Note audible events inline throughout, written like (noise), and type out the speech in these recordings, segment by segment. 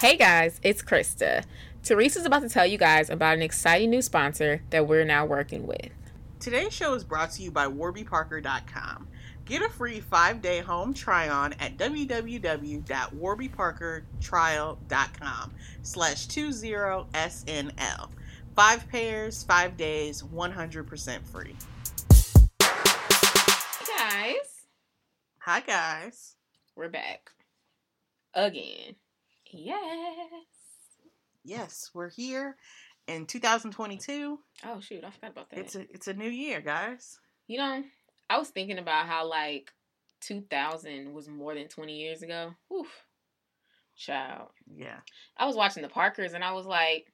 Hey guys, it's Krista. Teresa's about to tell you guys about an exciting new sponsor that we're now working with. Today's show is brought to you by warbyparker.com. Get a free five day home try on at www.warbyparkertrial.com slash 20SNL. Five pairs, five days, 100% free. Hey guys, Hi, guys. we're back. Again. Yes. Yes, we're here in 2022. Oh shoot, I forgot about that. It's a it's a new year, guys. you know, I was thinking about how like 2000 was more than 20 years ago. Whew. Child. Yeah. I was watching the Parkers and I was like,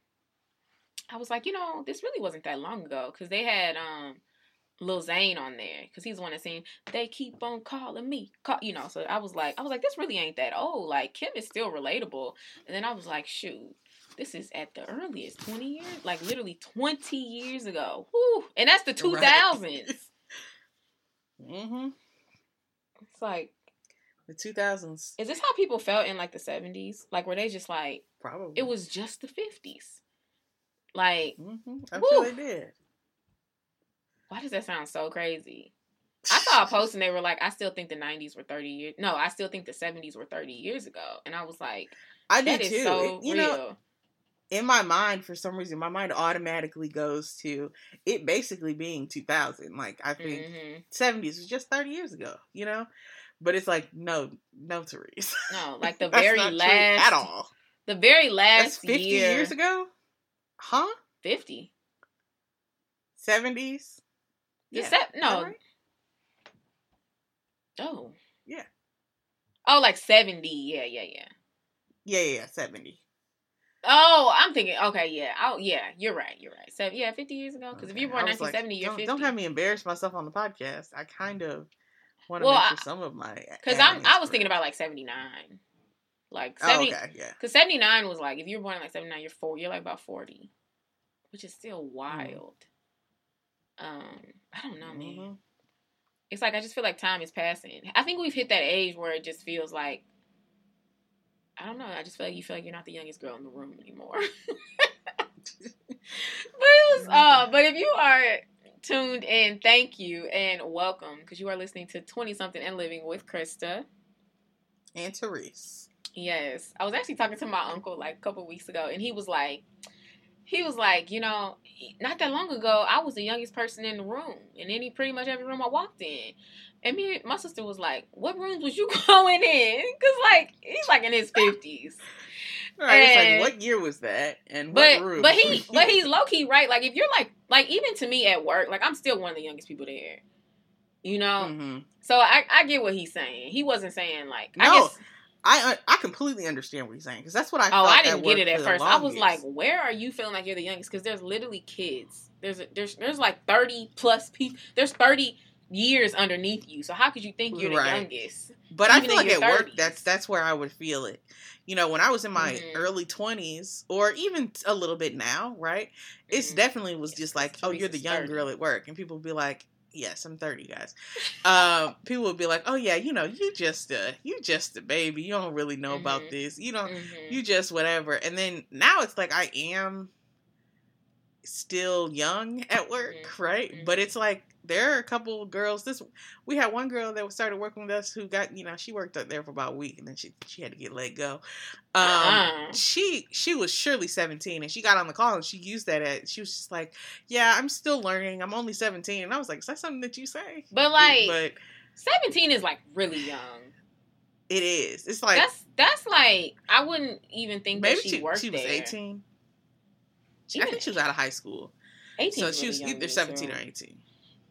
I was like, you know, this really wasn't that long ago because they had um Lil Zane on there because he's the one that saying they keep on calling me, call, you know. So I was like, I was like, this really ain't that old. Like Kim is still relatable. And then I was like, shoot, this is at the earliest twenty years, like literally twenty years ago. Whew. And that's the two thousands. (laughs) Mm-hmm. It's like, The 2000s, is this how people felt in like the seventies? Like, were they just like, probably. it was just the fifties? Like, Mm-hmm. I'm Woo. sure they did. Why does that sound so crazy? I saw a post and they were like, I still think the 90s were 30 years. No, I still think the 70s were 30 years ago. And I was like, I is too. so It- you real. know, in my mind, for some reason, my mind automatically goes to it basically being 2000. Like, I think hmm 70s was just 30 years ago, you know? But it's like, no, no, Therese. No, (laughs) like the very last. At all. The very last That's 50 year. years ago? Huh? 50. 70s? The Yeah. no. right? Oh. Yeah. Oh, like 70. Yeah, yeah, yeah. Yeah, yeah, yeah, 70. Oh, I'm thinking, okay, yeah. Oh, yeah, you're right. You're right. So, yeah, 50 years ago. Because if you were born I was like, 1970, you're don't, 50. Don't have me embarrass myself on the podcast. I kind of want to Well, make sure some of my. Because I'm, I was thinking about like 79. Like Oh, 70. okay, yeah. Because 79 was like, if you were born in like 79, you're four, you're like about 40, which is still wild. Um, I don't know, man. Mhm. It's like, I just feel like time is passing. I think we've hit that age where it just feels like, I don't know. I just feel like you feel like you're not the youngest girl in the room anymore. (laughs) but it was, uh, but if you are tuned in, thank you and welcome because you are listening to 20 something and living with Krista. And Therese. Yes. I was actually talking to my uncle like a couple weeks ago and he was like he was like, you know, not that long ago, I was the youngest person in the room, in any pretty much every room I walked in. And me, my sister was like, "What rooms was you (laughs) going in?" Because like he's like in his fifties, (laughs) Right, it's like, what year was that? And but room? but he (laughs) but he's low key right. Like if you're like like even to me at work, like I'm still one of the youngest people there. You know, hmm so I I get what he's saying. He wasn't saying like I No, guess I I completely understand what he's saying because that's what I. Oh, I didn't get it at first. I was like, "Where are you feeling like you're the youngest?" Because there's literally kids. There's a, there's there's like thirty plus people. There's thirty years underneath you. So how could you think you're the Right. youngest? But I feel like at your work, that's that's where I would feel it. You know, when I was in my Mhm. early twenties, or even a little bit now, right? It's Mhm. definitely was Yes, just like, oh, you're the young 30. girl at work, and people would be like, yes, I'm 30, guys. um, people would be like, oh yeah, you know, you just a you just a baby. You don't really know about Mhm. this. You don't. Mhm. You just whatever. And then now it's like I am still young (laughs) at work, Mhm. right? But it's like there are a couple of girls. This we had one girl that started working with us who got you know she worked up there for about a week and then she she had to get let go. Um, Uh-uh. she she was surely 17 and she got on the call and she used that at she was just like yeah i'm still learning i'm only 17 and i was like is that something that you say But like but seventeen is like really young. it is it's like that's that's like I wouldn't even think maybe that she, she, worked she was there. 18 i think she was out of high school. 18 so she was either 17 too. or 18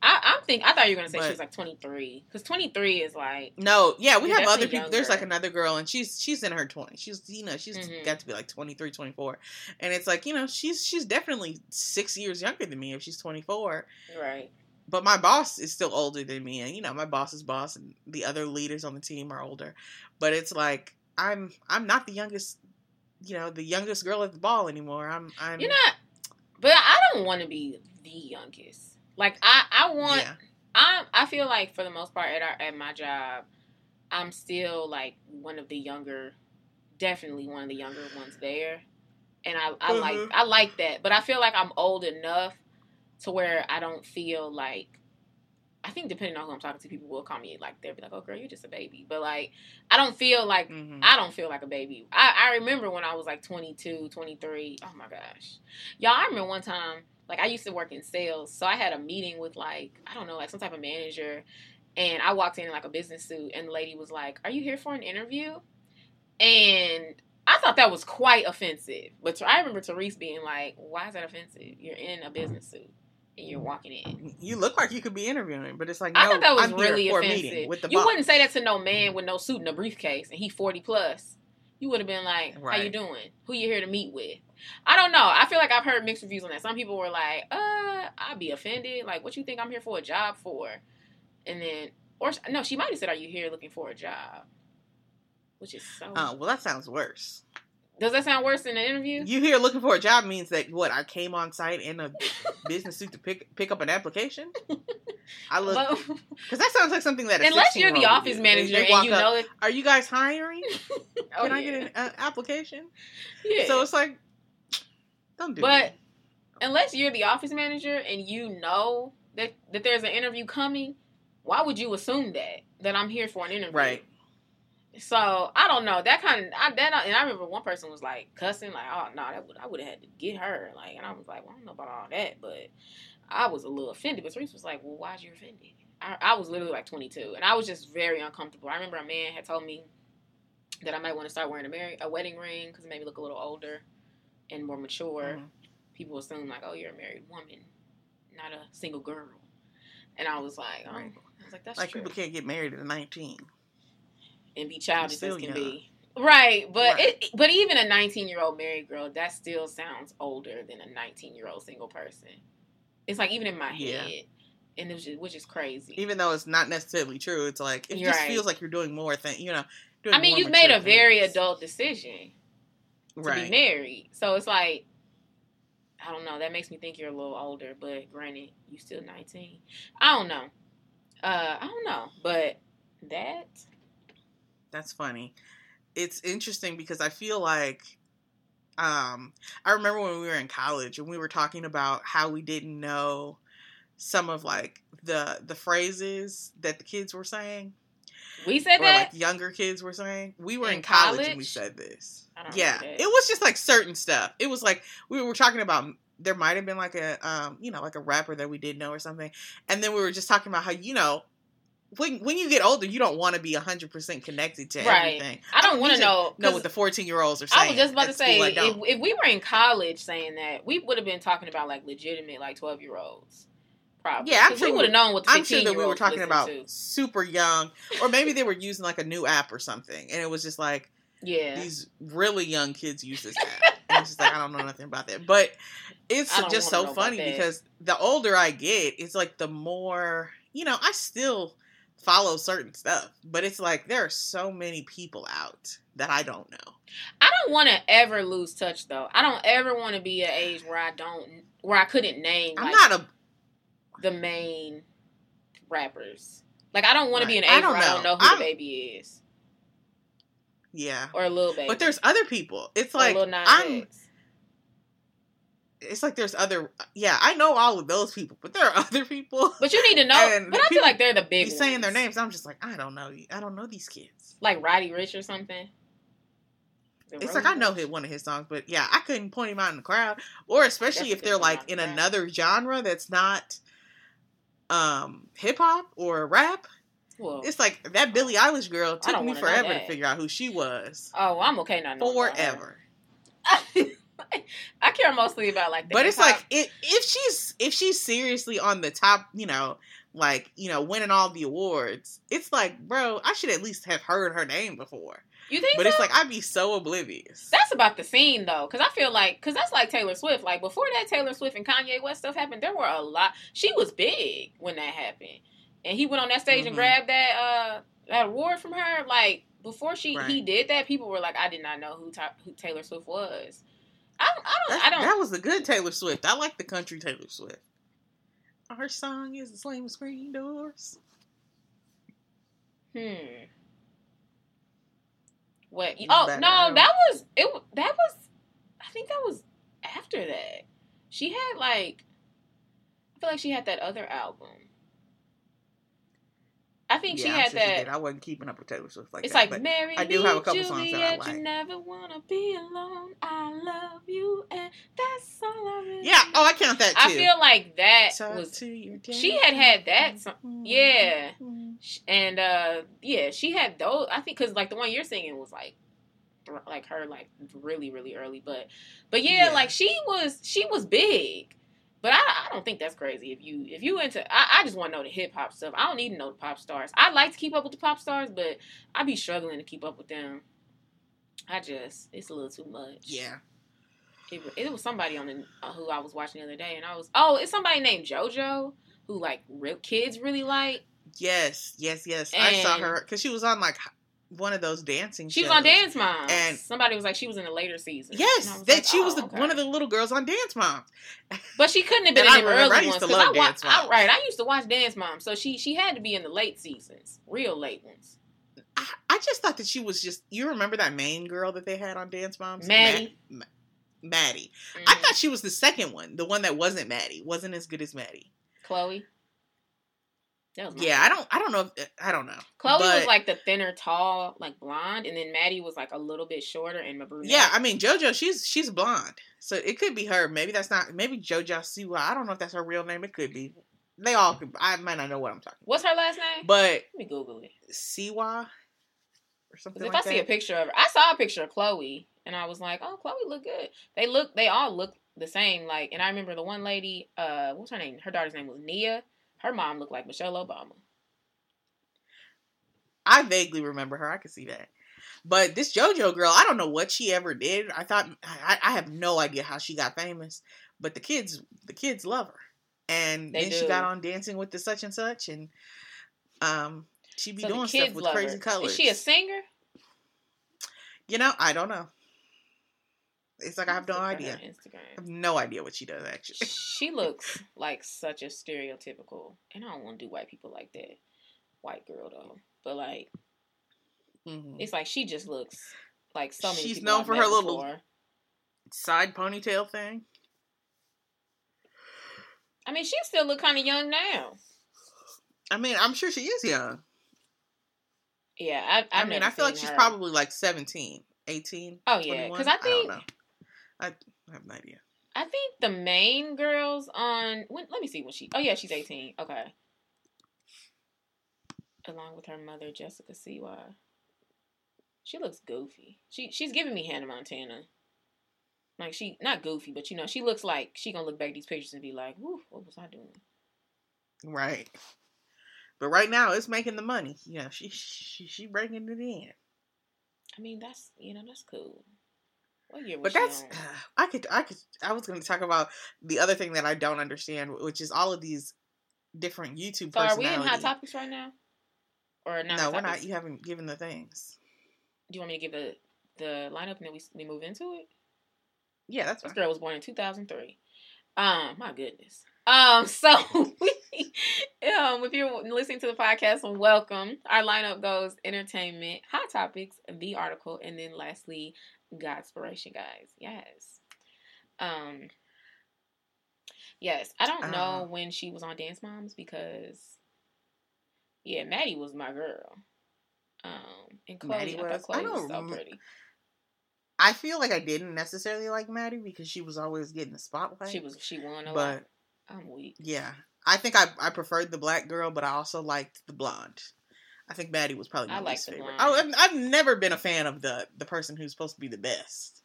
I, I'm think I thought you were gonna say she was like 23 because 23 is like no yeah we have other people there's like another girl and she's she's in her 20s she's you know she's Mhm. got to be like 23 24 and it's like you know she's she's definitely six years younger than me if she's 24 right. but my boss is still older than me and you know my boss's boss and the other leaders on the team are older. But it's like i'm i'm not the youngest you know the youngest girl at the ball anymore i'm i'm You're not, but I don't want to be the youngest. Like I, I want. yeah I, I feel like for the most part at our at my job, I'm still like one of the younger definitely one of the younger ones there, and I I like Mhm. I like that. But I feel like I'm old enough to where I don't feel like. I think depending on who I'm talking to, people will call me like they'll be like, "Oh, girl, you're just a baby." But like, I don't feel like Mhm. I don't feel like a baby. I, I remember when I was like 22, 23. Oh my gosh. Y'all, I remember one time, like I used to work in sales. So I had a meeting with like, I don't know, like some type of manager. And I walked in in like a business suit and the lady was like, Are you here for an interview? And I thought that was quite offensive. But I remember Therese being like, Why is that offensive? You're in a business suit and you're walking in. You look like you could be interviewing, but it's like no, I thought that was I'm really offensive. with the you boss. wouldn't say that to no man with no suit and a briefcase, and he forty plus. You would have been like, "How you doing? Who you here to meet with?" I don't know. I feel like I've heard mixed reviews on that. Some people were like, "Uh, I'd be offended. Like, what you think I'm here for a job for?" And then, or no, she might have said, "Are you here looking for a job?" Which is so. Oh, well, that sounds worse. Does that sound worse than an interview? You here looking for a job means that what I came on site in a business suit to pick pick up an application. I look because (laughs) that sounds like something that a unless you're the office manager They and you up, know it. Are you guys hiring? (laughs) Oh, Can I get an uh, application? Yeah. So it's like, don't do that. But unless you're the office manager and you know that that there's an interview coming, why would you assume that that I'm here for an interview? Right. So I don't know that kind of I that and I remember one person was like cussing like oh no that would I would have had to get her like and I was like well I don't know about all that but I was a little offended but Therese was like well why's you offended I, I was literally like 22 and I was just very uncomfortable I remember a man had told me that I might want to start wearing a, mar- a wedding ring because it made me look a little older and more mature Mhm. people assume like, oh, you're a married woman, not a single girl. And I was like, oh, Right. I was like, that's Like true. people can't get married at 19. And be childish as can young. be. Right, but Right. it, but even a 19 year old married girl, that still sounds older than a 19 year old single person. It's like even in my Yeah. head, and it was just, which is crazy. Even though it's not necessarily true, it's like it You're just right. feels like you're doing more thing. You know, doing I mean, you've made a very adult decision to be married, so it's like. I don't know. That makes me think you're a little older, but granted, you still 19. I don't know. Uh, I don't know, but that That's funny. It's interesting because I feel like um I remember when we were in college and we were talking about how we didn't know some of like the the phrases that the kids were saying we said or that. like younger kids were saying. We were In in, college, and we said this. I don't Yeah. It was just like certain stuff. It was like we were talking about there might have been like a um, you know, like a rapper that we did know or something. And then we were just talking about how, you know, when when you get older, you don't want to be hundred percent connected to Right. everything. I don't want to know. know what the fourteen year olds are saying. I was just about to say, if, if we were in college saying that, we would have been talking about like legitimate, like twelve year olds. Probably. Yeah, I'm sure we would have known what the I'm sure that we were 15-year-olds talking about to. super young, or maybe they were using like a new app or something, and it was just like Yeah. these really young kids use this app. and it's just like I don't know nothing about that, but it's just so funny because the older I get, it's like the more you know. I still follow certain stuff, but it's like there are so many people out that I don't know. I don't want to ever lose touch though. I don't ever want to be an age where I don't, where I couldn't name I'm like not a the main rappers. Like I don't want to be an Right. I age don't I don't know. know who I'm- the baby is yeah, or a little baby. but there's other people. It's or like I'm. X. It's like there's other. Yeah, I know all of those people, but there are (laughs) other people. But you need to know. And But I feel like they're the big be saying their names. I'm just like, I don't know. I don't know these kids. like Roddy Ricch or something. It It's like I know hit one of his songs, but yeah, I couldn't point him out in the crowd, or especially That's if they're like in another genre that's not um hip hop or rap. Well, It's like that Billie Eilish girl took me forever to figure out who she was. oh, I'm okay not knowing about her. Forever. (laughs) I care mostly about like the But it's hip-hop. like it, if she's if she's seriously on the top, you know, like you know, winning all the awards, it's like, bro, I should at least have heard her name before. you think But so? it's like I'd be so oblivious. that's about the scene though, because I feel like because that's like Taylor Swift. Like before that Taylor Swift and Kanye West stuff happened, there were a lot. She was big when that happened, and he went on that stage and Mhm. grabbed that uh that award from her. Like before she he did that, people were like, I did not know who Ta- who Taylor Swift was. I don't. I don't. That, I don't that was the good Taylor Swift. I like the country Taylor Swift. Her song is the slam screen doors. Hmm. What? Oh better. No, that was it. That was. I think that was after that. She had like. I feel like she had that other album. I think she Yeah, I'm had sure she that. did. I wasn't keeping up with Taylor Swift like it's that. like but Mary I do have a couple songs that I like. You never wanna be alone. I love you, and that's all I really. yeah. Oh, I count that too. I feel like that Talk was she had had that song- yeah. And uh yeah she had those i think because like the one you're singing was like like her like really really early but but yeah, Yeah. like she was she was big but I, I don't think that's crazy if you if you into I, I just want to know the hip hop stuff I don't need to know the pop stars I like to keep up with the pop stars but I be struggling to keep up with them I just it's a little too much Yeah. it, it was somebody on the uh, who I was watching the other day and I was oh it's somebody named JoJo who like real kids really like Yes. Yes. Yes. I saw her because she was on like one of those dancing. She was on Dance Moms. And- somebody was like she was in the later season. Yes, was that like, she was oh, the, okay. one of the little girls on Dance Moms. (laughs) But she couldn't have been in the early ones because I, I Moms. right. I used to watch Dance Moms, so she she had to be in the late seasons, real late ones. I, I just thought that she was just. You remember that main girl that they had on Dance Moms, Maddie. Ma- Ma- Maddie. I Mhm. thought she was the second one, the one that wasn't Maddie, wasn't as good as Maddie. Chloe. Yeah, I don't. I don't know. If, I don't know. Chloe was like the thinner, tall, like blonde, and then Maddie was like a little bit shorter and my brunette. Yeah, I mean JoJo, she's she's blonde, so it could be her. Maybe that's not. Maybe JoJo Siwa. I don't know if that's her real name. It could be. They all could. I might not know what I'm talking. What's her last name? But Let me Google it. Siwa or something if like I see a picture of her, I saw a picture of Chloe, and I was like, "Oh, Chloe look good." They look, they all look the same. Like, and I remember the one lady, uh, what's her name? Her daughter's name was Nia. Her mom looked like Michelle Obama. I vaguely remember her. I can see that. But this JoJo girl, I don't know what she ever did. I thought I, I have no idea how she got famous. But the kids, the kids love her. And They then she got on Dancing with the such and such, and um, she be So doing stuff with crazy her. colors. Is she a singer? You know, I don't know. It's like I have no Look for her idea. I have no idea what she does actually. She looks like such a stereotypical, and I don't want to do white people like that. White girl though, but like Mhm. it's like she just looks like so many. She's known I've for her little- before. Side ponytail thing. I mean, she still look kind of young now. I mean, I'm sure she is young. Yeah, I. I mean, I feel like she's her. probably like 17, 18. Oh yeah, because I think know. I, I have no idea. I think the main girls on when let me see when she oh yeah she's eighteen okay along with her mother Jessica Siwa she looks goofy she she's giving me Hannah Montana like she not goofy but you know she looks like she gonna look back at these pictures and be like Woo, what was I doing Right. But right now, it's making the money. Yeah, she she she breaking it in. I mean that's you know that's cool what year was But that's? (sighs) I could I could I was going to talk about the other thing that I don't understand, which is all of these different YouTube so are we in hot topics right now or not no, we're Topics? not. You haven't given the things. do you want me to give the the lineup and then we we move into it Yeah, that's This fine. girl was born in 2003. Um, my goodness. Um, (laughs) so we, um, if you're listening to the podcast, welcome. Our lineup goes entertainment, hot topics, the article, and then lastly, Godspiration, guys. Yes. Um. Yes, I don't know Uh. when she was on Dance Moms because, yeah, Maddie was my girl. Um, and Chloe, Maddie I was? I Chloe was don't so pretty. I feel like I didn't necessarily like Maddie because she was always getting the spotlight. She was she won a lot. but I'm weak. yeah, I think I I preferred the black girl, but I also liked the blonde. I think Maddie was probably my I like least the favorite. I, I've, I've never been a fan of the the person who's supposed to be the best.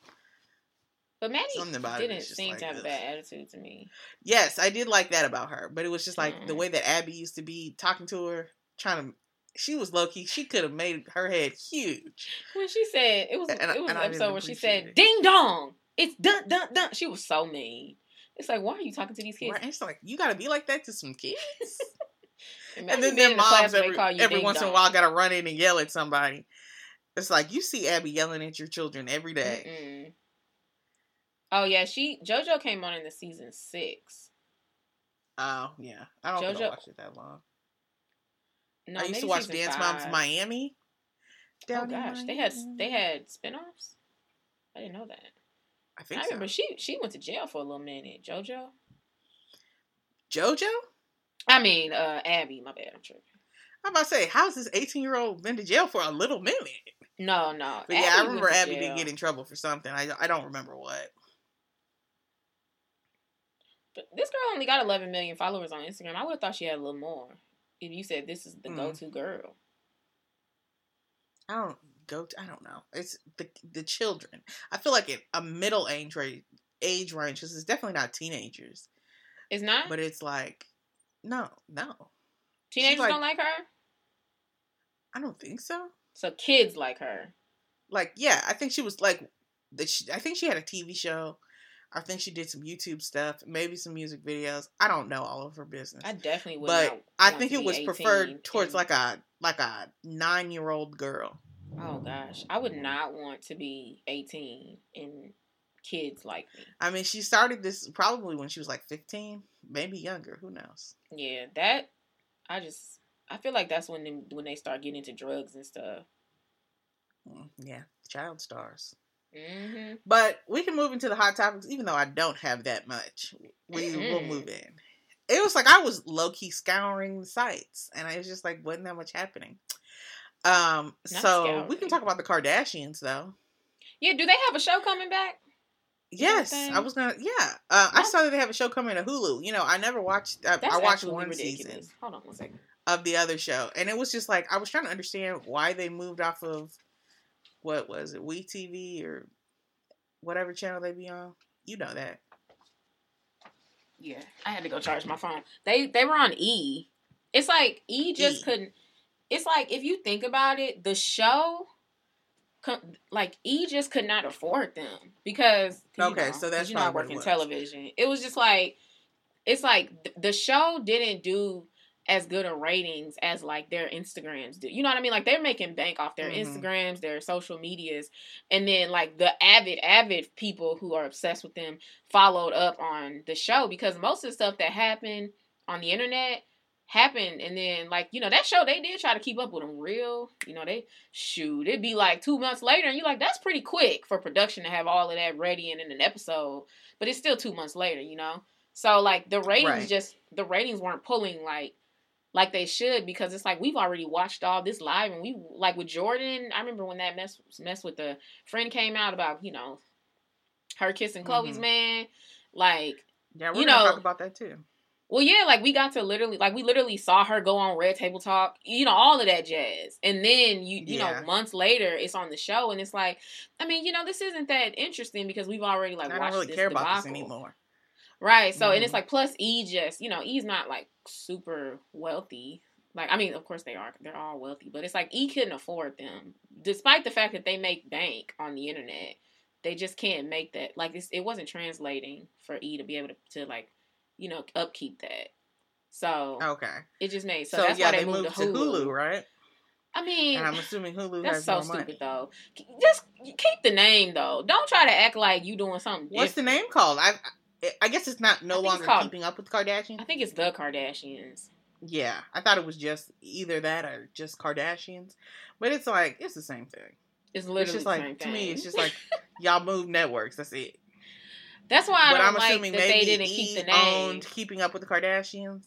But Maddie Something about it didn't seem like to have a bad attitude to me. Yes, I did like that about her, but it was just like the Mm. way that Abby used to be talking to her, trying to. She was low key. She could have made her head huge. When she said it was, And- it was an episode where she said it. "Ding dong, it's dun dun dun." She was so mean. It's like, why are you talking to these kids? Right? And it's like you got to be like that to some kids. And, then their in a class moms every, call you every once in a while got to run in and yell at somebody. It's like you see Abby yelling at your children every day. Mm-mm. Oh yeah, she JoJo came on in the season six. Oh yeah, I don't JoJo- watched it that long. No, I used to watch Dance five. Moms Miami. oh gosh, they had they had spinoffs. I didn't know that. I think I so. remember she she went to jail for a little minute. JoJo. JoJo. I mean, uh, Abby. My bad. I'm tripping. I'm about to say, how's this 18 year old been to jail for a little minute? No, no. But yeah, I remember to Abby did jail. get in trouble for something. I, I don't remember what. But this girl only got 11 million followers on Instagram. I would have thought she had a little more. If you said this is the Mm. go-to girl. I don't go. To, I don't know. It's the the children. I feel like it, a middle age range age range because it's definitely not teenagers, It's not. but it's like no, no. Teenagers like- don't like her. I don't think so. So kids like her. Like yeah, I think she was like the. she- I think she had a TV show. I think she did some YouTube stuff, maybe some music videos. I don't know all of her business. I definitely would. but not I think it was preferred towards and- like a like a nine year old girl. Oh gosh, I would not want to be 18 and kids like me. I mean, she started this probably when she was like fifteen, maybe younger. Who knows? Yeah, that I just I feel like that's when them, when they start getting into drugs and stuff. Mm, Yeah, child stars. hmm But we can move into the hot topics, even though I don't have that much. We will Mm-mm. move in. It was like I was low key scouring the sites, and I was just like, wasn't that much happening. Um, Not so we can talk about the Kardashians, though. Yeah, do they have a show coming back? Is that a Yes? I was gonna. Yeah, uh, I saw that they have a show coming to Hulu. You know, I never watched. I, I watched one ridiculous. season Hold on one second. of the other show, and it was just like I was trying to understand why they moved off of what was it, We TV or whatever channel they be on. You know that. Yeah, I had to go charge my phone. They they were on E. It's like E just E. couldn't. It's like if you think about it, the show, like E just could not afford them because Okay, know, so that's you know I probably work in television. It was just like it's like th- the show didn't do as good a ratings as like their Instagrams do. You know what I mean? Like they're making bank off their Mhm. Instagrams, their social medias, and then like the avid avid people who are obsessed with them followed up on the show because most of the stuff that happened on the internet happened and then like you know that show they did try to keep up with them real you know they shoot it'd be like two months later and you're like that's pretty quick for production to have all of that ready and in an episode but it's still two months later you know so like the ratings Right. just the ratings weren't pulling like like they should because it's like we've already watched all this live and we like with jordyn i remember when that mess mess with the friend came out about you know her kissing khloé's Mhm. man like Yeah, we're You gonna know- talk about that too. Well, yeah, like we got to literally, like we literally saw her go on Red Table Talk, you know, all of that jazz, and then you, you Yeah. know, months later, it's on the show, and it's like, I mean, you know, this isn't that interesting because we've already like I watched really this care about this anymore. right? So, and it's Mhm. like, plus E just, you know, E's not like super wealthy. Like, I mean, of course they are, they're all wealthy, but it's like E couldn't afford them, despite the fact that they make bank on the internet. They just can't make that like it wasn't translating for E to be able to, to like, you know, upkeep that. So Okay, it just made so, so, that's yeah, why they, they moved, moved to Hulu. right? I mean, And I'm assuming Hulu that's has so stupid though. Just keep the name though. Don't try to act like you doing something. What's the name called? I I guess it's not no I think it's longer called- keeping up with Kardashians. I think it's the Kardashians. Yeah, I thought it was just either that or just Kardashians, but it's like it's the same thing. It's literally it's just the like to thing. me, it's just like (laughs) y'all move networks. That's it. That's why I but don't I'm like assuming that maybe they didn't keep the name. owned Keeping Up with the Kardashians.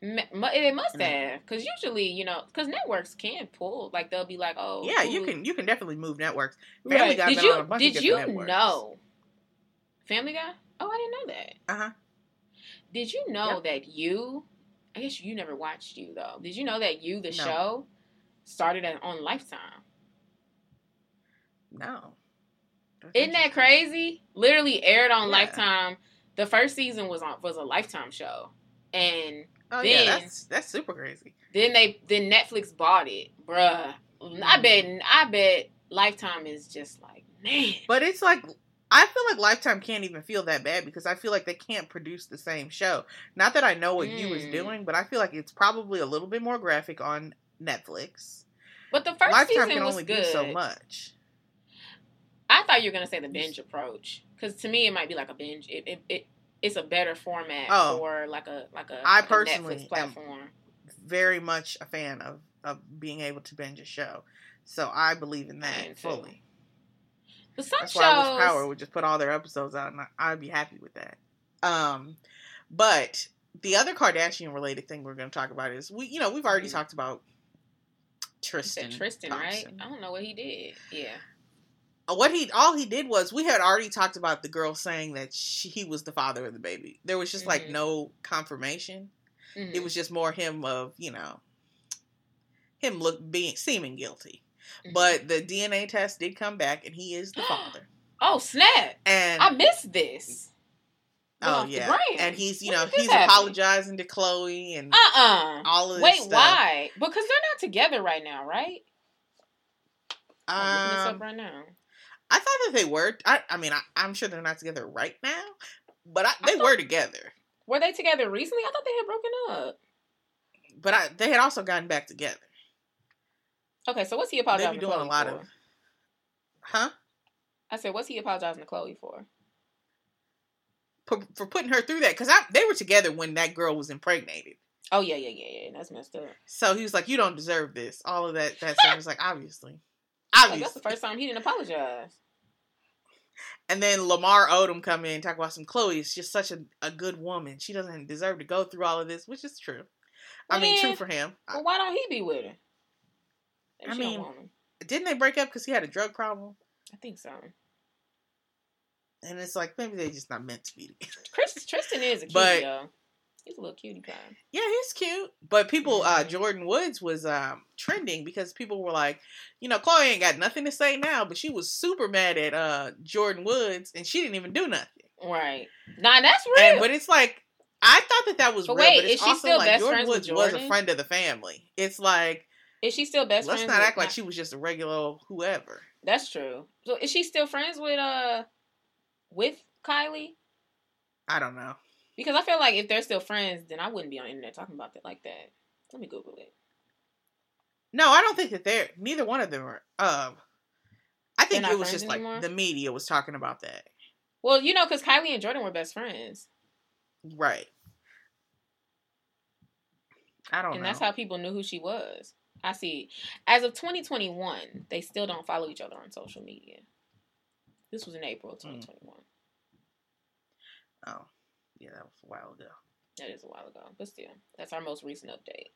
It must have, because usually, you know, because networks can pull. Like they'll be like, "Oh, yeah, you can you can definitely move networks. Family Right. Guy Did you on a bunch did you networks. know Family Guy? Oh, I didn't know that. Uh huh. Did you know Yep. that you? I guess you never watched you though. Did you know that you the No. show started on Lifetime? No. Isn't that crazy? Literally aired on Yeah. Lifetime. The first season was on was a Lifetime show, and Oh then- yeah, that's that's super crazy. then they then Netflix bought it, bruh. I bet I bet Lifetime is just like man. But it's like I feel like Lifetime can't even feel that bad because I feel like they can't produce the same show. Not that I know what you was Mm. doing, but I feel like it's probably a little bit more graphic on Netflix. But the first Lifetime season can was only good. do so much. I thought you were gonna say the binge approach because to me it might be like a binge. It it, it it's a better format Oh. for like a like a, I like a personally Netflix am- platform. Very much a fan of of being able to binge a show. So I believe in that fully. But some That's shows, why I wish Power would just put all their episodes out, and I, I'd be happy with that. Um, but the other Kardashian related thing we're going to talk about is we, you know, we've already Mhm. talked about Tristan. Tristan, right? I don't know what he did. Yeah. Uh, What he all he did was we had already talked about the girl saying that she, he was the father of the baby. There was just like Mhm. no confirmation. Mhm. It was just more him of you know him look being seeming guilty. Mhm. But the DNA test did come back, and he is the father. (gasps) oh snap! And I missed this. Oh yeah, and he's you When know he's happen? apologizing to Khloé and Uh uh all of this Wait, stuff. why? Because they're not together right now, right? I'm looking this Um, up right now. I thought that they were. I, I mean, I, I'm sure they're not together right now, but I, they thought- were together. Were they together recently? I thought they had broken up. But I, they had also gotten back together. Okay, so what's he They apologizing be to doing a lot for? of, huh? I said, what's he apologizing to Khloé for? For, for putting her through that because I they were together when that girl was impregnated. Oh yeah, yeah, yeah, yeah. That's messed up. So he was like, "You don't deserve this." All of that. That stuff was like, obviously, Like, that's the first time he didn't apologize. And then Lamar Odom come in and talk about some Khloé is just such a, a good woman. She doesn't deserve to go through all of this, which is true. I mean, true for him. Well, why don't he be with her? I mean- didn't they break up because he had a drug problem? I think so. And it's like maybe they're just not meant to be together. Chris, Tristan is a (laughs) cutie But- though. He's a little cutie pie. Yeah, he's cute. But people, uh, Mhm. Jordyn Woods was um, trending because people were like, you know, Khloé ain't got nothing to say now, but she was super mad at uh, Jordyn Woods and she didn't even do nothing. Right. Nah, that's real. And, but it's like, I thought that that was But real, wait, but it's is she also still like best Jordyn Woods was a friend of the family. It's like, is she still best friends? let's not act like she was just a regular whoever. That's true. So is she still friends with uh with Kylie? I don't know. Because I feel like if they're still friends, then I wouldn't be on the internet talking about it like that. Let me Google it. No, I don't think that they're neither one of them are. Um, I think it was just like anymore? the media was talking about that, Well, you know, because Kylie and Jordyn were best friends, right? I don't know. and know. that's how people knew who she was. I see. As of 2021, they still don't follow each other on social media. This was in April Hmm. of 2021. oh, yeah, that was a while ago. That is a while ago, but still, that's our most recent update.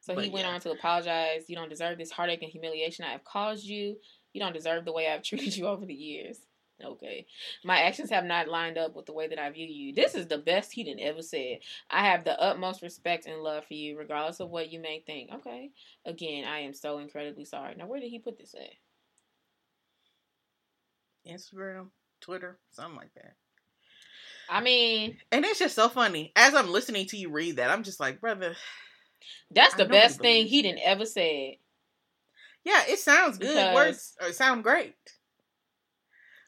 So But he went yeah. on to apologize. You don't deserve this heartache and humiliation I have caused you. You don't deserve the way I've (laughs) treated you over the years. Okay. My actions have not lined up with the way that I view you. This is the best he done ever said. I have the utmost respect and love for you, regardless of what you may think. Okay. Again, I am so incredibly sorry. Now, where did he put this at? Instagram, Twitter, something like that. I mean, And it's just so funny. As I'm listening to you read that, I'm just like, brother, that's the best thing he didn't ever said. yeah, it sounds good. Because- Words uh, sound great.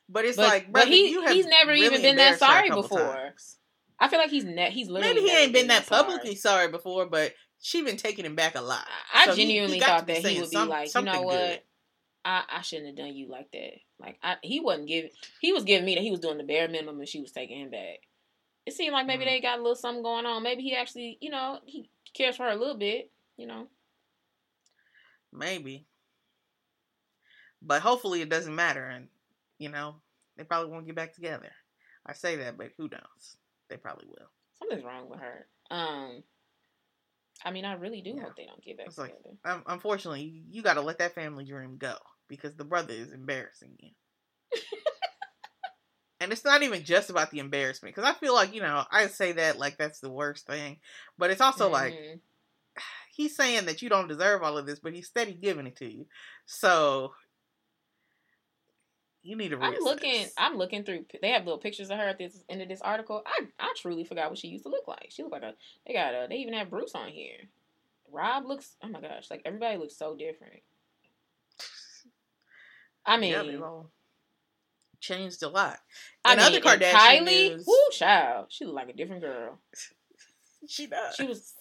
But it's But- like, but brother, he- you have he's never really even been that embarrassed her a sorry before. times. I feel like he's ne- he's literally Maybe he ain't been that sorry. publicly sorry before, but she been taking him back a lot. I So he- he genuinely thought that he would be some- like, you know what? good. I, I shouldn't have done you like that. Like I, he wasn't giving. He was giving me that he was doing the bare minimum, and she was taking him back. It seemed like maybe Mhm. they got a little something going on. Maybe he actually, you know, he cares for her a little bit. You know, Maybe. But hopefully it doesn't matter and you know, they probably won't get back together. I say that, but who knows? They probably will. something's wrong with her. Um, I mean, I really do Yeah. hope they don't get back It's like- together. Um, unfortunately, you got to let that family dream go because the brother is embarrassing you. and it's not even just about the embarrassment because I feel like, you know, I say that like that's the worst thing, but it's also like Mhm. he's saying that you don't deserve all of this, but he's steady giving it to you. So you need to I'm looking. I'm looking through. They have little pictures of her at this end of this article. I I truly forgot what she used to look like. She looked like a. They got a. They even have Bruce on here. Rob looks. Oh my gosh! Like everybody looks so different. I mean, yeah, all changed a lot. I in mean, other and Kardashian Kylie, news- woo, child, she looked like a different girl. (laughs) She does. She was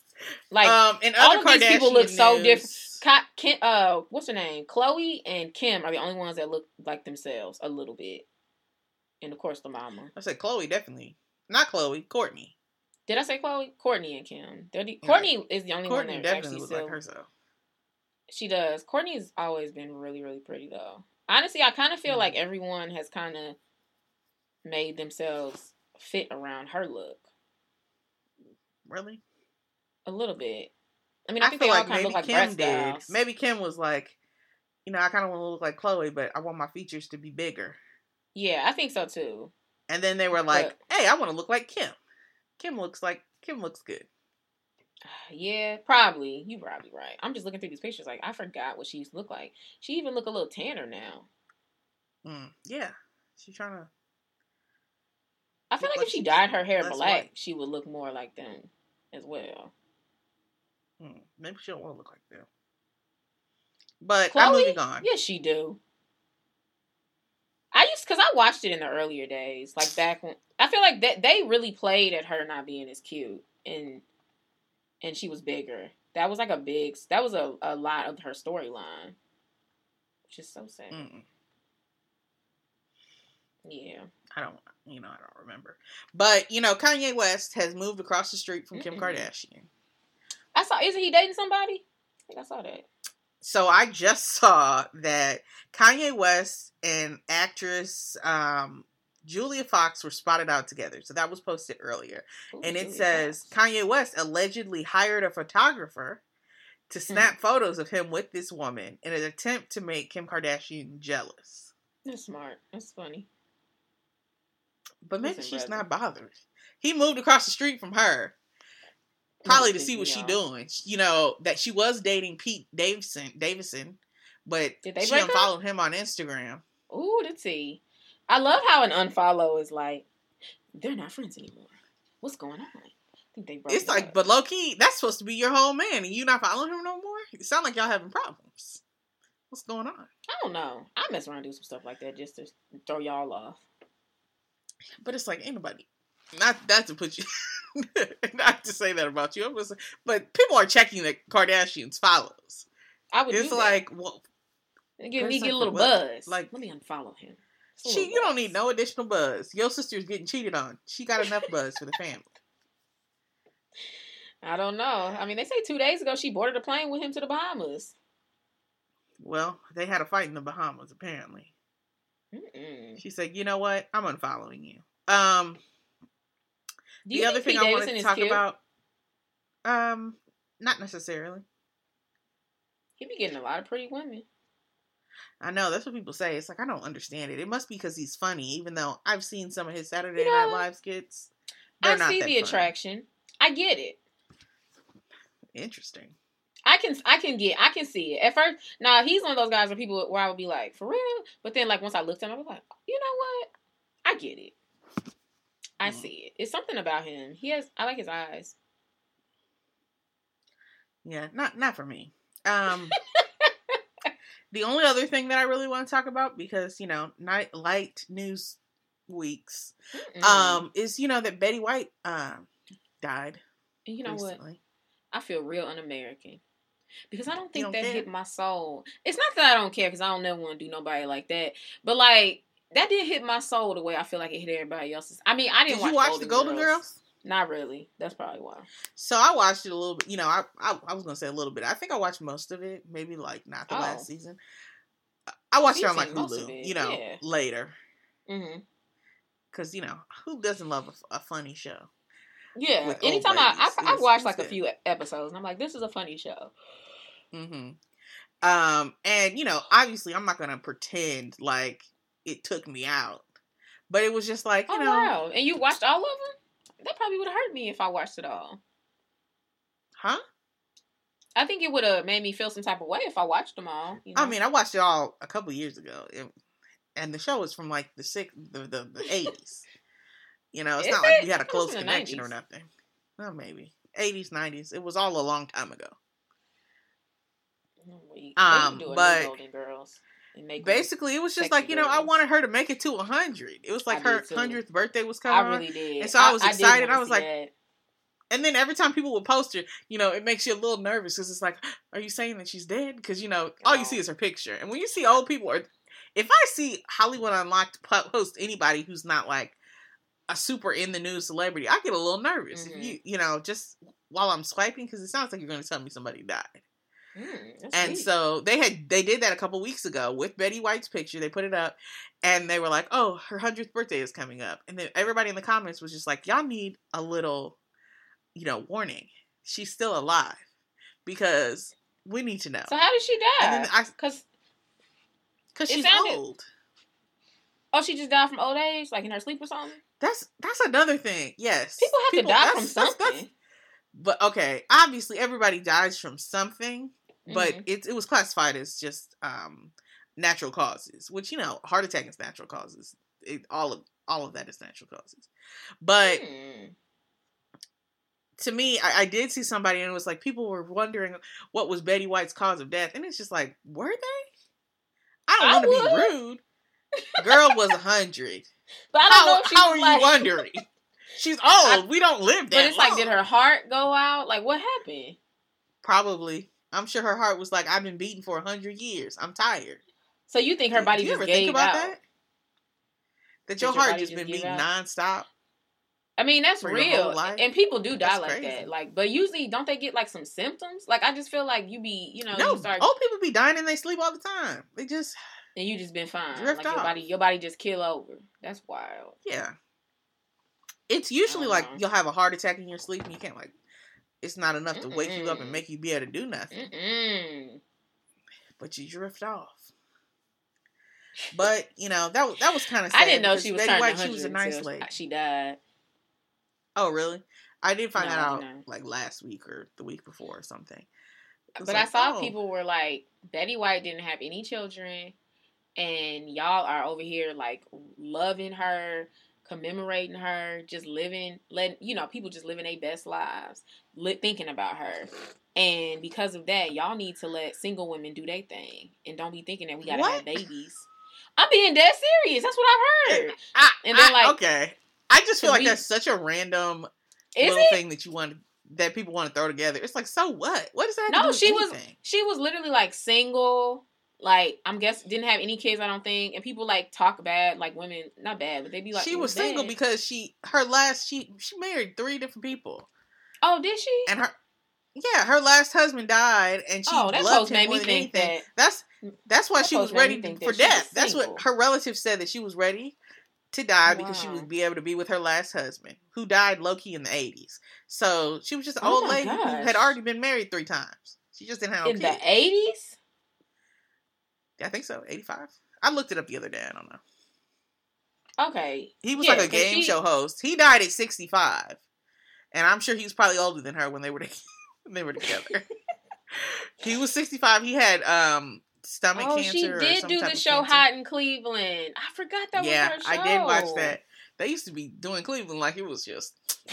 like um, in all other of these people Kardashian look so different. Kim, uh, what's her name? Khloé and Kim are the only ones that look like themselves a little bit, and of course the mama. I said Khloé definitely, not Khloé, Kourtney. Did I say Khloé? Kourtney and Kim. The, Yeah. Kourtney is the only Kourtney one that definitely actually looks still. like herself. She does. Kourtney's always been really, really pretty though. Honestly, I kind of feel Mhm. like everyone has kind of made themselves fit around her look Really? a little bit. I mean, I, I, think feel they all like kind of maybe look like Kim did. dolls. Maybe Kim was like, you know, I kind of want to look like Khloé, but I want my features to be bigger. Yeah, I think so too. And then they were like, "Hey, I want to look like Kim. Kim looks like Kim looks good." (sighs) Yeah, probably. You probably right. I'm just looking through these pictures. Like I forgot what she used to look like. She even look a little tanner now. Mm, yeah, she's trying to. I feel like like if she she's dyed her hair black, white. she would look more like them as well. Mm, maybe she don't want to look like them. But Khloé? I'm moving on. Yes, she do. I used because I watched it in the earlier days, like back when I feel like that they really played at her not being as cute and and she was bigger. That was like a big. That was a, a lot of her storyline, which is so sad. Mm, Yeah, I don't, you know, I don't remember. But you know, Kanye West has moved across the street from Kim Mm-mm. Kardashian. I saw. Isn't he dating somebody? I think I saw that. So I just saw that Kanye West and actress um, Julia Fox were spotted out together. So that was posted earlier. Ooh, and it Julia says Fox. Kanye West allegedly hired a photographer to Hmm. snap photos of him with this woman in an attempt to make Kim Kardashian jealous. That's smart. That's funny. But maybe Listen, she's brother. not bothered. He moved across the street from her, probably to see what she doing. You know that she was dating Pete Davidson, Davison, but Did they she break up? unfollowed him on Instagram. Ooh, the tea. I love how an unfollow is like they're not friends anymore. What's going on? I think they broke It's like, up. but low key, that's supposed to be your whole man, and you not following him no more. It sound like y'all having problems. What's going on? I don't know. I mess around and do some stuff like that just to throw y'all off. But it's like anybody. Not that to put you, (laughs) not to say that about you. Just, but people are checking the Kardashians follows. I would It's like, well. Give me get a little what? buzz. Like let me unfollow him. She, you don't need no additional buzz. Your sister's getting cheated on. She got enough buzz for the family. (laughs) I don't know. I mean, they say two days ago she boarded a plane with him to the Bahamas. Well, they had a fight in the Bahamas apparently. Mm-mm. She said, "You know what? I'm unfollowing you." Um, you the other thing Pete I wanted to talk cute? about, um, not necessarily. He be getting a lot of pretty women. I know that's what people say. It's like I don't understand it. It must be because he's funny, even though I've seen some of his Saturday You know, Night Live skits. They're I not see the funny. attraction. I get it. Interesting. I can I can get I can see it. At first, now he's one of those guys where people where I would be like, for real? But then like once I looked at him, I was like, you know what? I get it. I Mm. see it. It's something about him. He has I like his eyes. Yeah, not not for me. Um, the only other thing that I really want to talk about because you know night light news weeks Mm-mm. um is you know that Betty White um died and you know what? I feel real un-American. Because I don't think don't that care? hit my soul. It's not that I don't care because I don't never want to do nobody like that. But like that didn't hit my soul the way I feel like it hit everybody else's. I mean, I Did didn't you watch watch the Golden Girls? Not really. That's probably why. So I watched it a little bit. You know, I, I I was gonna say a little bit. I think I watched most of it. Maybe like not the Oh. last season. I watched it on like Hulu. You know, yeah. later hmm because you know who doesn't love a, a funny show. Yeah. Anytime I. I I watched like a few episodes and I'm like, this is a funny show. hmm Um, and you know, obviously, I'm not gonna pretend like it took me out, but it was just like you Oh know, wow! And you watched all of them? That probably would have hurt me if I watched it all. huh? I think it would have made me feel some type of way if I watched them all. you I mean, I watched it all a couple years ago, it, and the show was from like the six, the the, 80s. (laughs) You know, it's Is not like it? we had a thought it was close connection or nothing. Well, maybe 80s, 90s. It was all a long time ago. We- Um, could do a new but Golden Girls and make them- Basically, it was just like you know, I wanted her to make it to 100. It was like I her did too. 100th birthday was I coming on. really did. And so I was excited. I was like, that. And then every time people would post her, you know, it makes you a little nervous because it's like, are you saying that she's dead? Because you know, all you see is her picture. And when you see old people, or if I see Hollywood Unlocked post anybody who's not like a super in the news celebrity, I get a little nervous. Mhm. If you, you know, just while I'm swiping, because it sounds like you're going to tell me somebody died. Mm, And sweet. so they had they did that a couple weeks ago with Betty White's picture. They put it up, and they were like, "Oh, her hundredth birthday is coming up." And then everybody in the comments was just like, "Y'all need a little, you know, warning. She's still alive because we need to know." So how did she and then die? I, Because because she's sounded- old. oh, she just died from old age, like in her sleep or something. That's that's another thing. Yes, People have to die from that's- that's- that's- something. but okay, obviously everybody dies from something, but Mhm. it it was classified as just um natural causes, which you know, heart attack is natural causes. It, all of all of that is natural causes. But Mm. to me, I, I did see somebody and it was like people were wondering what was Betty White's cause of death, and it's just like, were they? I don't want to be rude. Girl was a hundred. (laughs) But I don't know How, if she how was are like, you wondering? (laughs) She's old. we don't live that But it's like, did her heart go out? Like, what happened? Probably. I'm sure her heart was like, I've been beaten for a hundred years. I'm tired. So you think her body do you just ever think about out? that? That Did your your heart just just been beating out? nonstop. I mean, that's real, and people do die That's like crazy. that. Like, but usually, don't they get like some symptoms? Like, I just feel like you be, you know, no, you start old people be dying in they sleep all the time. They just, and you just been fine. drift like your off. body, your body just kill over. That's wild. yeah. It's usually like Uh-huh. you'll have a heart attack in your sleep and you can't like. It's not enough to wake you up and make you be able to do nothing, Mm-mm. but you drift off. But you know that was that was kind of. I didn't know she was Betty turning White. 100 She was a nice lady. Uh, she died. Oh really? I didn't find that out no. like last week or the week before or something. But like, I saw oh. people were like, Betty White didn't have any children, and y'all are over here like loving her, commemorating her, just living, letting you know people just living their best lives, li- thinking about her. And because of that, y'all need to let single women do their thing, and don't be thinking that we gotta What? have babies. I'm being dead serious. That's what I've heard. I, And then, like- okay, I just feel like we- that's such a random little it? thing that you want that people want to throw together. It's like, so what? What does that? Have to do No, she was she was literally like single. Like I'm guess didn't have any kids. I don't think. And people like talk bad, like women, not bad, but they be like she was single bad." because she her last she she married three different people Oh, did she? and her yeah her last husband died and she oh, that loved him made me think anything. that. That's mm, that's why That she was post made me ready for death. That's what her relatives said that she was ready to die because she would be able to be with her last husband, who died low key in the eighties. So she was just an Oh old lady who had already been married three times. She just didn't have In kids. the eighties? Yeah, I think so. Eighty five. I looked it up the other day. I don't know. Okay. He was Yeah, like a game she- show host. He died at sixty five, and I'm sure he was probably older than her when they were (laughs) when they were together. (laughs) he was sixty five. He had um stomach Oh, cancer. she did do the show cancer. Hot in Cleveland. I forgot that yeah, was her show. I did watch that. They used to be doing Cleveland like it was just, (laughs)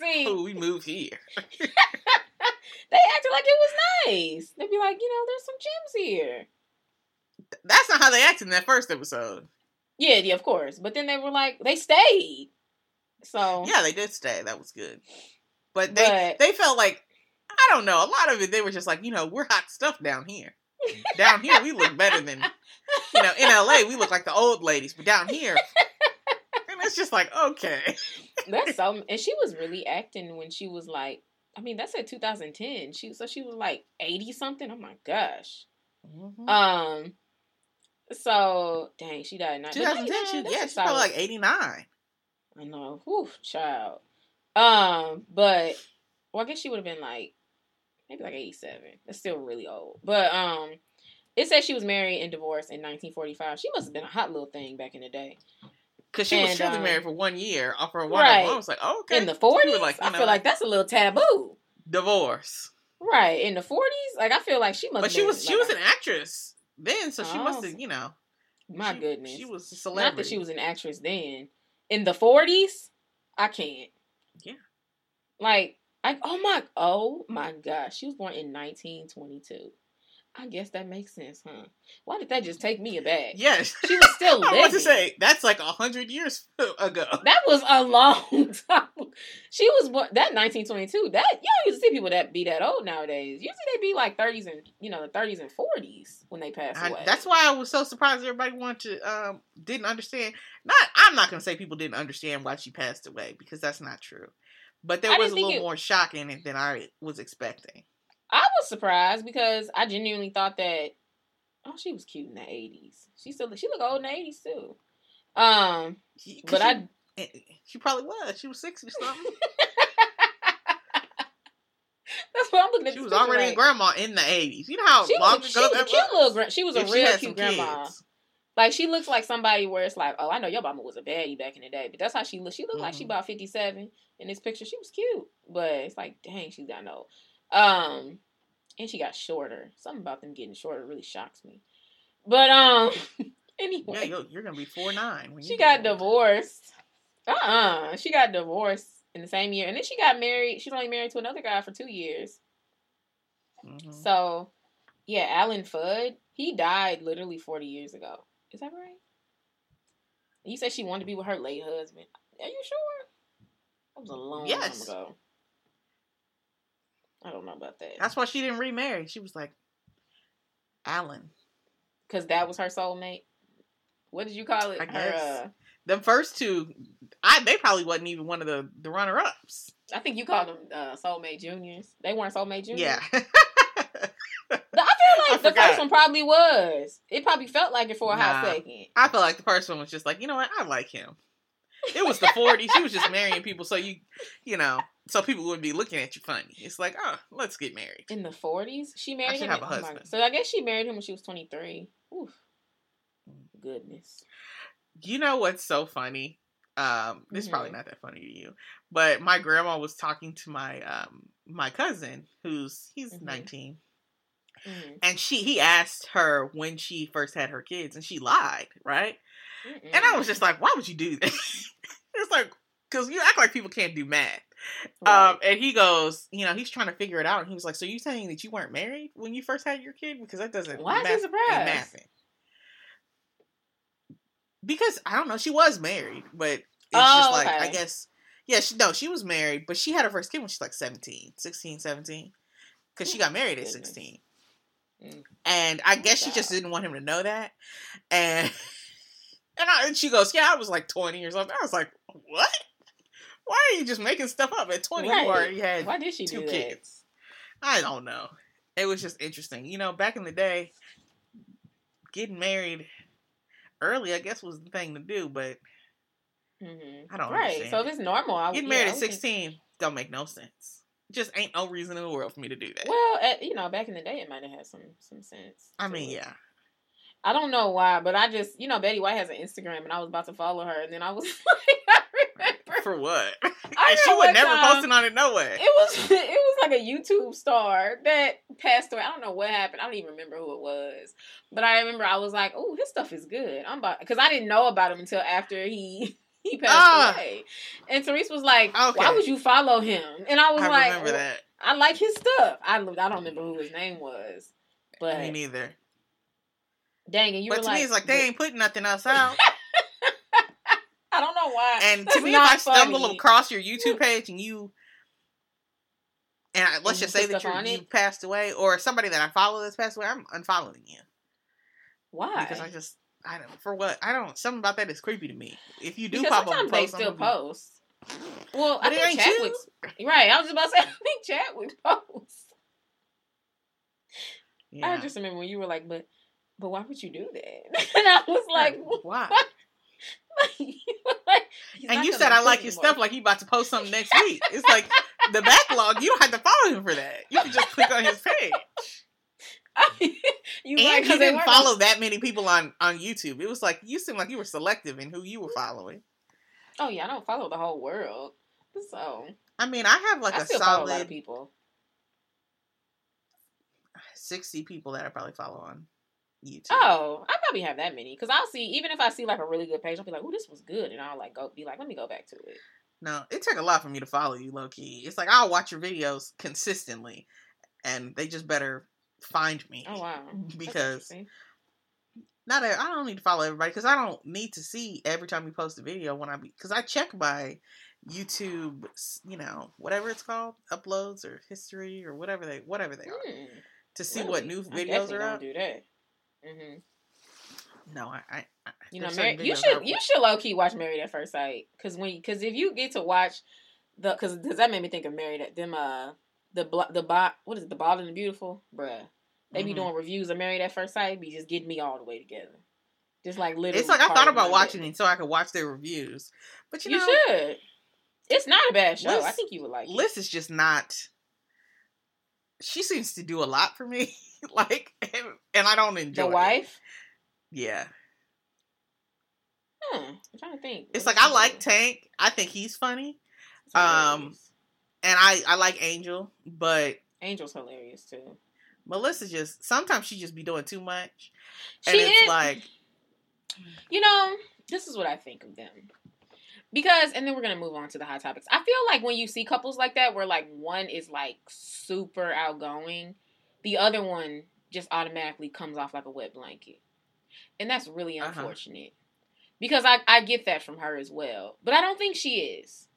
See, oh, we moved here. they acted like it was nice. They'd be like, you know, there's some gems here. That's not how they acted in that first episode. Yeah, yeah, of course. But then they were like, they stayed. So Yeah, they did stay. That was good. But they But- they felt like I don't know. A lot of it they were just like, you know, we're hot stuff down here. down here we look better than you know, in LA we look like the old ladies, but down here and it's just like, okay. that's (laughs) so. And she was really acting when she was like, I mean, that's at 2010. She so she was like 80 something. Oh my gosh. Mhm. Um. So dang, she died. in nine- but 2010, 99, she, that's yeah, she's probably like 89. I know. Whew, child. Um, but well, I guess she would have been like maybe like 87. That's still really old. But um it says she was married and divorced in 1945. She must have been a hot little thing back in the day. Because she was And, surely um, married for one year. Off her one right. I was like, oh, okay. In the 40s, like, I know, feel like that's a little taboo. divorce. Right. In the 40s, like I feel like she must But have she been, was she like, was an actress then, so she Oh, must have, you know. my she- goodness. She was a celebrity. Not that she was an actress then. In the 40s, I can't. Yeah. Like, I oh my oh my gosh, she was born in 1922. I guess that makes sense, huh? Why did that just take me aback? Yes. She was still (laughs) I living. want to say that's like a hundred years (laughs) ago. that was a long (laughs) time. She was born that 1922. That you don't usually see people that be that old nowadays. Usually they be like 30s and you know the 30s and 40s when they pass I- away. that's why I was so surprised everybody wanted to um didn't understand. Not I'm not gonna say people didn't understand why she passed away because that's not true. But there I was a little it- more shock in it than I was expecting. I was surprised because I genuinely thought that oh she was cute in the eighties. She still she look old in the eighties too. Um, but she, I eh, she probably was. She was sixty something. (laughs) that's what I'm looking at. she was already like. a grandma in the eighties. You know how She long was, ago she was that a cute was. little. gra- She was a If real cute grandma. kids. Like she looks like somebody where it's like, oh, I know your mama was a baddie back in the day, but that's how she looked. She looked like she Mhm. about fifty seven in this picture. She was cute, but it's like, dang, she's got no. Um, and she got shorter. Something about them getting shorter really shocks me. But um, (laughs) anyway, Yeah, you're, you're gonna be four nine. When she got divorced. Uh uh she got divorced in the same year, and then she got married. She's only married to another guy for two years. Mhm. So, yeah, Alan Fudd, he died literally 40 years ago. Is that right? You said she wanted to be with her late husband. Are you sure? That was a long Yes. time ago. I don't know about that. That's why she didn't remarry. She was like, Alan. Because that was her soulmate. What did you call it? I Her, uh, The first two, I they probably wasn't even one of the the runner ups. I think you called them uh, soulmate juniors. They weren't soulmate juniors. Yeah. (laughs) I feel like I the forgot. first one probably was. It probably felt like it for a hot second. I feel like the first one was just like, you know what, I like him. It was the 40s. She was just marrying people so you, you know, so people wouldn't be looking at you funny. It's like, oh, let's get married. In the 40s? She married him? have a oh husband. so I guess she married him when she was 23. Oof. Goodness. You know what's so funny? Um, this is probably Mhm. not that funny to you, but my grandma was talking to my um my cousin who's he's Mhm. 19 Mhm. and she he asked her when she first had her kids and she lied right and i was just like why would you do that (laughs) it's like because you act like people can't do math (laughs) um and he goes you know he's trying to figure it out and he was like so you saying that you weren't married when you first had your kid because that doesn't Why is he math- ain't surprised? mathing. because i don't know she was married but it's Oh, just like i guess yeah she no she was married but she had her first kid when she's like 17 16 17 because she got married at 16 Mm. and I guess she just didn't want him to know that. And (laughs) and, I, and she goes, "Yeah, I was like 20 or something." I was like, "What? Why are you just making stuff up at 20? Right. You had Why did she two kids." I don't know. It was just interesting. You know, back in the day, getting married early, I guess, was the thing to do. But Mm-hmm. I don't Right. understand So if it's normal, I getting yeah, married I at would think- 16 don't make no sense. Just ain't no reason in the world for me to do that. Well, at, you know, back in the day, it might have had some some sense. I mean, it. yeah. I don't know why, but I just, you know, Betty White has an Instagram, and I was about to follow her, and then I was (laughs) like, For what? (laughs) I and she would never time- posting on it no way. it was (laughs) it was like a YouTube star that passed away. I don't know what happened. I don't even remember who it was, but I remember I was like, "Oh, his stuff is good." I'm about because I didn't know about him until after he (laughs) he passed Ah. away. And Therese was like, Okay. "Why would you follow him?" And I was I like, remember "Well, that. I like his stuff. I I don't remember who his name was, but Me neither. dang, and you but were to like, me, it's like they ain't putting nothing else out. Don't know why. and That's to me, if I stumble funny. across your YouTube page and you, and I, let's you just say that you it? passed away, or somebody that I follow that's passed away, I'm unfollowing you why? because I just I don't for what I don't something about that is creepy to me. If you do because pop up, sometimes and they post, still post. Well, But I think Chadwick's right. I was just about to say (laughs) I think Chadwick posts. Yeah. I just remember when you were like, "But, but why would you do that?" (laughs) and I was like, (laughs) why? like "He's And you said I like your anymore." stuff like you about to post something next week. It's like the backlog. You don't have to follow him for that. You can just click on his page. (laughs) you and you 'cause didn't follow that many people on on YouTube. It was like you seemed like you were selective in who you were following. Oh yeah, I don't follow the whole world, so I mean, I have like I a still follow a lot solid of people. sixty people that I probably follow on YouTube. Oh, I probably have that many because I'll see even if I see like a really good page, I'll be like, "Oh, this was good," and I'll like go be like, "Let me go back to it." No, it took a lot for me to follow you, low key. It's like I'll watch your videos consistently, and they just better find me. Oh wow, (laughs) Because not a, I don't need to follow everybody because I don't need to see every time you post a video when I be because I check my YouTube, you know, whatever it's called, uploads or history or whatever they whatever they are Hmm, to see what new videos are up. Do that. Hmm No, I, I, I You know, Mar- you should I- you should low key watch Married at First Sight because when because if you get to watch the because that made me think of Married at them uh the the bot what is it, the bald and the beautiful, bruh. They be Mhm. doing reviews of Married at First Sight, be just getting me all the way together. Just like literally. It's like I thought about watching it so I could watch their reviews, but you, You, know, should. It's not a bad show. Liz- I think you would like it. Liz is just not. She seems to do a lot for me, (laughs) (laughs) like, and, I don't enjoy. The it. wife. yeah. Hmm. I'm trying to think. It's like I like? Tank. I think he's funny, um, and I I like Angel, but Angel's hilarious too. Melissa just sometimes she just be doing too much, and She it's is- like You know, this is what I think of them. Because, and then we're gonna move on to the hot topics. I feel like when you see couples like that, where like one is like super outgoing, the other one just automatically comes off like a wet blanket, and that's really Uh-huh. unfortunate. Because I I get that from her as well, but I don't think she is.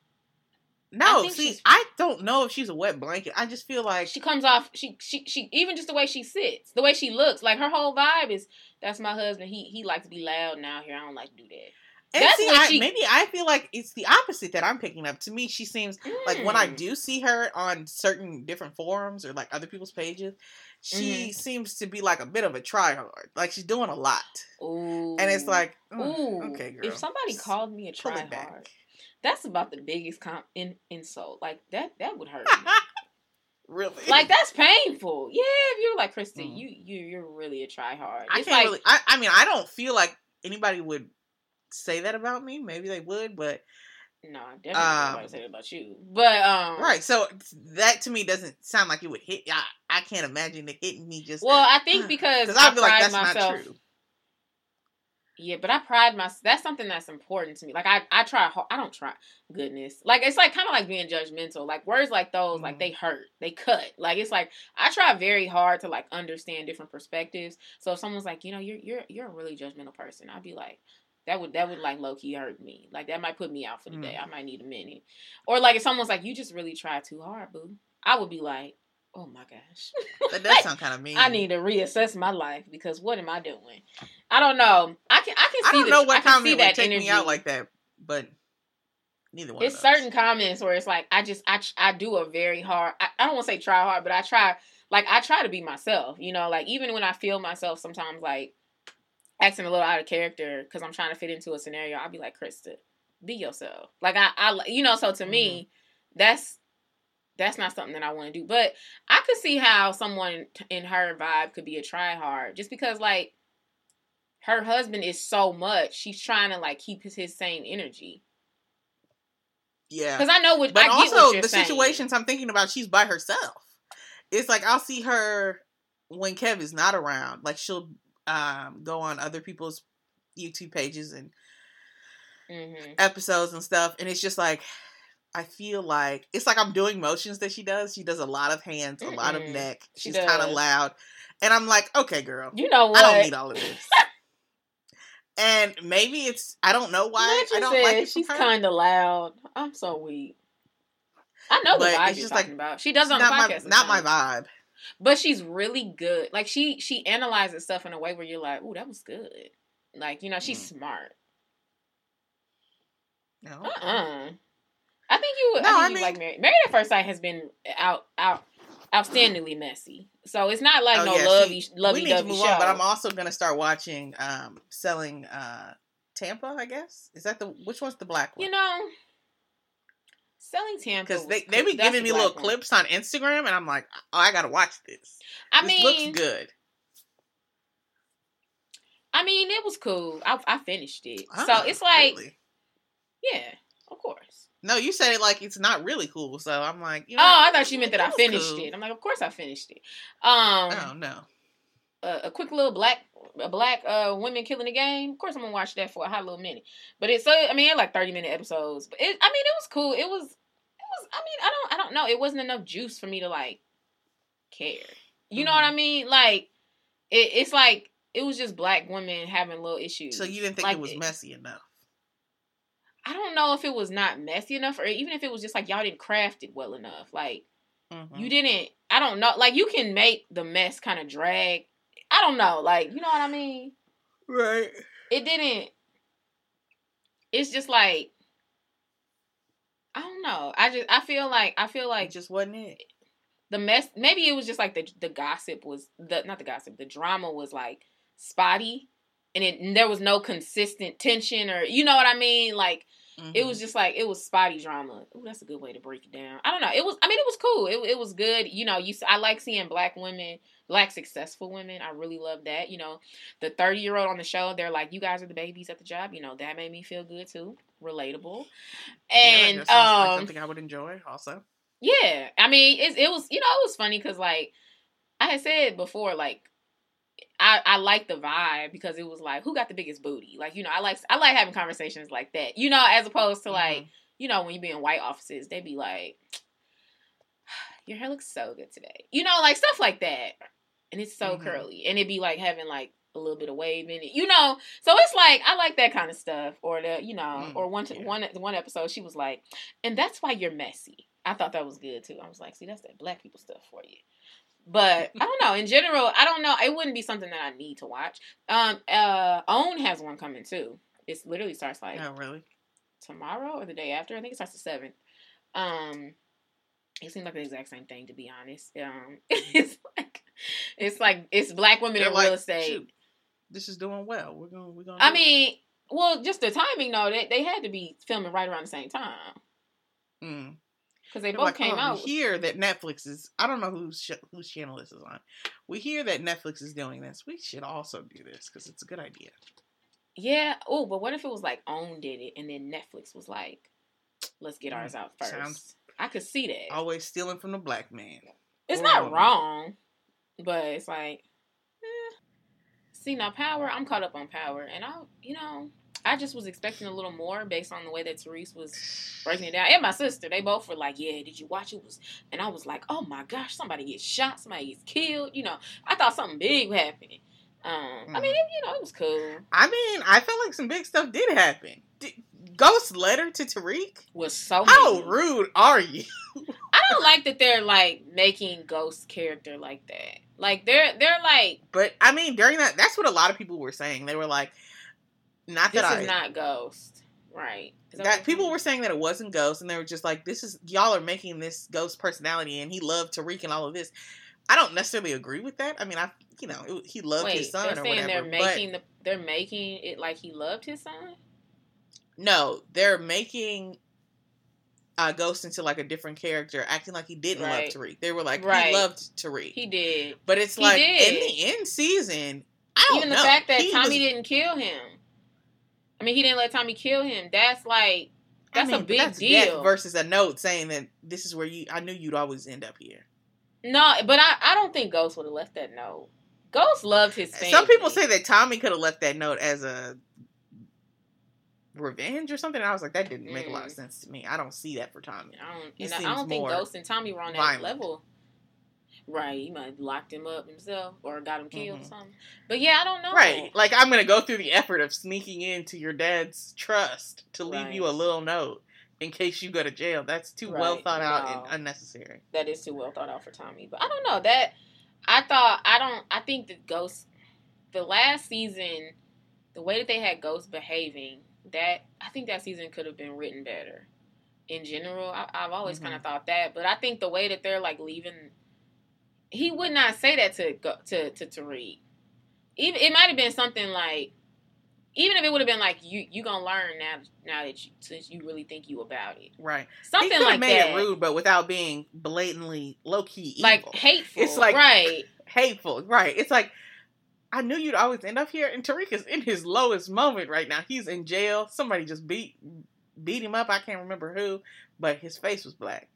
no. think See, I don't know if she's a wet blanket. I just feel like She comes off she she she even just the way she sits, the way she looks, like her whole vibe is that's my husband. He he likes to be loud now here. I don't like to do that. And That's see, I, she- maybe I feel like it's the opposite that I'm picking up. To me, she seems like when I Mm. do see her on certain different forums or like other people's pages, she Mhm. seems to be like a bit of a tryhard. Like she's doing a lot, Ooh. and it's like, mm, okay, girl. if somebody just called me a pull try hard, that's about the biggest com- in- insult. Like that, that would hurt. me. (laughs) really, like that's painful. Yeah, if you're like Kristen, Mm. you you you're really a try hard. I It's can't like really. I, I mean, I don't feel like anybody would say that about me. Maybe they would, but no, I definitely Um, nobody said it about you. But um, right. So that to me doesn't sound like it would hit. I, I can't imagine it hitting me just Well, I think (laughs) because I I'd be like, that's myself. not true. Yeah, but I pride myself. That's something that's important to me. Like I, I try. I don't try. Goodness, like it's like kind of like being judgmental. Like words like those, like Mhm. they hurt, they cut. Like it's like I try very hard to like understand different perspectives. So if someone's like, you know, you're you're you're a really judgmental person, I'd be like, that would that would like low key hurt me. Like that might put me out for the day. Mm. I might need a minute. Or like if someone's like, you just really try too hard, boo. I would be like, oh my gosh. That (laughs) does sound kind of mean. I need to reassess my life because what am I doing? I don't know. I can I can see I don't the, know I what can see that take energy. me out like that, but neither one. it's certain comments where it's like I just I I do a very hard. I, I don't want to say try hard, but I try like I try to be myself. You know, like even when I feel myself sometimes like acting a little out of character because I'm trying to fit into a scenario, I'll be like Krista, be yourself. Like I I you know. So to mm-hmm. me, that's that's not something that I want to do. But I could see how someone in her vibe could be a try hard just because like her husband is so much. She's trying to like keep his, his same energy. Yeah. Because I know what But I also what the saying. situations I'm thinking about, she's by herself. It's like I'll see her when Kev is not around. Like she'll um, go on other people's YouTube pages and Mhm. episodes and stuff, and it's just like I feel like it's like I'm doing motions that she does. She does a lot of hands, a lot of Mm-mm. neck. She She's kind of loud, and I'm like, okay, girl, You know what? I don't need all of this. and maybe it's I don't know why I don't said like it. she's kind of loud. I'm so weak. I know the But vibe it's just talking like- about. She does it on not the my not my vibe. But she's really good. Like she she analyzes stuff in a way where you're like, ooh, that was good. Like you know, she's Mm. smart. No. Uh uh I think you. would No, I think I you mean- like Married. Married at First Sight has been out out outstandingly messy. So it's not like Oh, no yeah, lovey see, lovey we need to move show. on, but I'm also gonna start watching um selling uh Tampa, I guess. Is that the which one's the black one? you know, selling Tampa because they they be giving me little one. clips on Instagram, and I'm like, oh, I gotta watch this. I this mean, looks good. I mean, it was cool. I I finished it, so Ah, it's like, really? yeah, of course. no, you said it like it's not really cool. So I'm like, you Oh, I thought you meant that I finished cool. it. I'm like, of course I finished it. Um, Oh no, a, a quick little black a black uh women killing the game. Of course, I'm gonna watch that for a hot little minute. But it's so I mean, like 30 minute episodes. But it, I mean, it was cool. It was was. I mean, I don't I don't know. It wasn't enough juice for me to like care. You know what I Mm-hmm. mean? Like it, it's like it was just black women having little issues. so you didn't think Like, it was messy enough? I don't know if it was not messy enough, or even if it was just like y'all didn't craft it well enough. Like Mhm. you didn't. I don't know. Like you can make the mess kind of drag. I don't know. Like you know what I mean? right? It didn't. It's just like I don't know. I just I feel like I feel Like like just wasn't it? the mess. Maybe it was just like the the gossip was the not the gossip. The drama was like spotty, and it and there was no consistent tension or you know what I mean. Like Mm-hmm. it was just like it was spotty drama. Ooh, that's a good way to break it down. I don't know. It was. I mean, it was cool. It it was good. You know, you. I like seeing black women, black successful women. I really love that. You know, the thirty year old on the show. They're like, you guys are the babies at the job. You know, that made me feel good too. Relatable. And that sounds like um, something I would enjoy also. yeah, I mean, it it was you know it was funny because like I had said before, like I I like the vibe because it was like who got the biggest booty, like you know I like I like having conversations like that, you know, as opposed to like Mhm. you know when you be in white offices, they'd be like, (sighs) your hair looks so good today, you know, like stuff like that, and it's so Mhm. curly, and it'd be like having like a little bit of wave in it, you know. So it's like I like that kind of stuff, or the you know, Mm, or one yeah. one one episode she was like, and that's why you're messy. I thought that was good too. I was like, see, that's that black people stuff for you. But (laughs) I don't know. In general, I don't know. It wouldn't be something that I need to watch. Um, uh, Own has one coming too. It's literally starts like Oh, really? tomorrow or the day after. I think it starts the seventh. Um, it seems like the exact same thing to be honest. Um, (laughs) it's like it's like it's black women They're in like, real estate. "Shoot, this is doing well. We're gonna we're gonna. I do it." mean, well, just the timing though. They they had to be filming right around the same time Mm. because they They're both like, came "Oh, out. We hear that Netflix is. I don't know whose sh- whose channel this is on. We hear that Netflix is doing this. We should also do this because it's a good idea. Yeah. Oh, but what if it was like Own did it and then Netflix was like, let's get Mm, ours out first. sounds- I could see that. Always stealing from the black man. it's or not woman. wrong, but it's like. See now Power. I'm caught up on Power, and I, you know, I just was expecting a little more based on the way that Therese was breaking it down. And my sister, they both were like, "Yeah, did you watch it?" Was and I was like, "Oh my gosh, somebody gets shot, somebody gets killed." You know, I thought something big was happening. Um, I mean, it, you know, it was cool. I mean, I felt like some big stuff did happen. Did, Ghost letter to Tariq. Was so How mean. rude are you? (laughs) I don't like that they're like making Ghost character like that. Like they're they're like But I mean, during that, that's what a lot of people were saying. They were like, not that I this that is I. not Ghost, right? Is that people were saying that it wasn't Ghost, and they were just like, "This is y'all are making this Ghost personality, and he loved Tariq and all of this." I don't necessarily agree with that. I mean, I you know it, he loved Wait, his son they're or saying whatever. they're making the they're making it like he loved his son. no, they're making uh, Ghost into like a different character, acting like he didn't Right. love Tariq. They were like, Right. he loved Tariq, He did. but it's he like did. in the end season, I don't Even the fact that He Tommy was- didn't kill him. I mean, he didn't let Tommy kill him. That's like I that's mean, a big that's deal. versus a note saying that this is where you. I knew you'd always end up here. no, but I I don't think Ghost would have left that note. Ghost loved his family. Some people say that Tommy could have left that note as a revenge or something. And I was like, that didn't make a lot of Mm. sense to me. I don't see that for Tommy. I don't, He and I, I don't think Ghost and Tommy were on that violent. level. Right, he might have locked him up himself or got him killed or Mhm. something. But yeah, I don't know. Right. Like, I'm to go through the effort of sneaking into your dad's trust to leave you a little note in case you go to jail. That's too well thought out No. and unnecessary. That is too well thought out for Tommy. But I don't know that. I thought I don't. I think the Ghost, the last season, the way that they had ghosts behaving, that I think that season could have been written better. In general, I, I've always Mhm. kind of thought that, but I think the way that they're like leaving, he would not say that to go to to Tariq. Even it might have been something like, even if it would have been like you you gonna learn now now that you since you really think you about it, Right. something like made that, it rude, but without being blatantly low key evil. like hateful. It's like- right. hateful. Right. It's like I knew you'd always end up here, and Tariq is in his lowest moment right now. He's in jail. Somebody just beat beat him up. I can't remember who, but his face was black.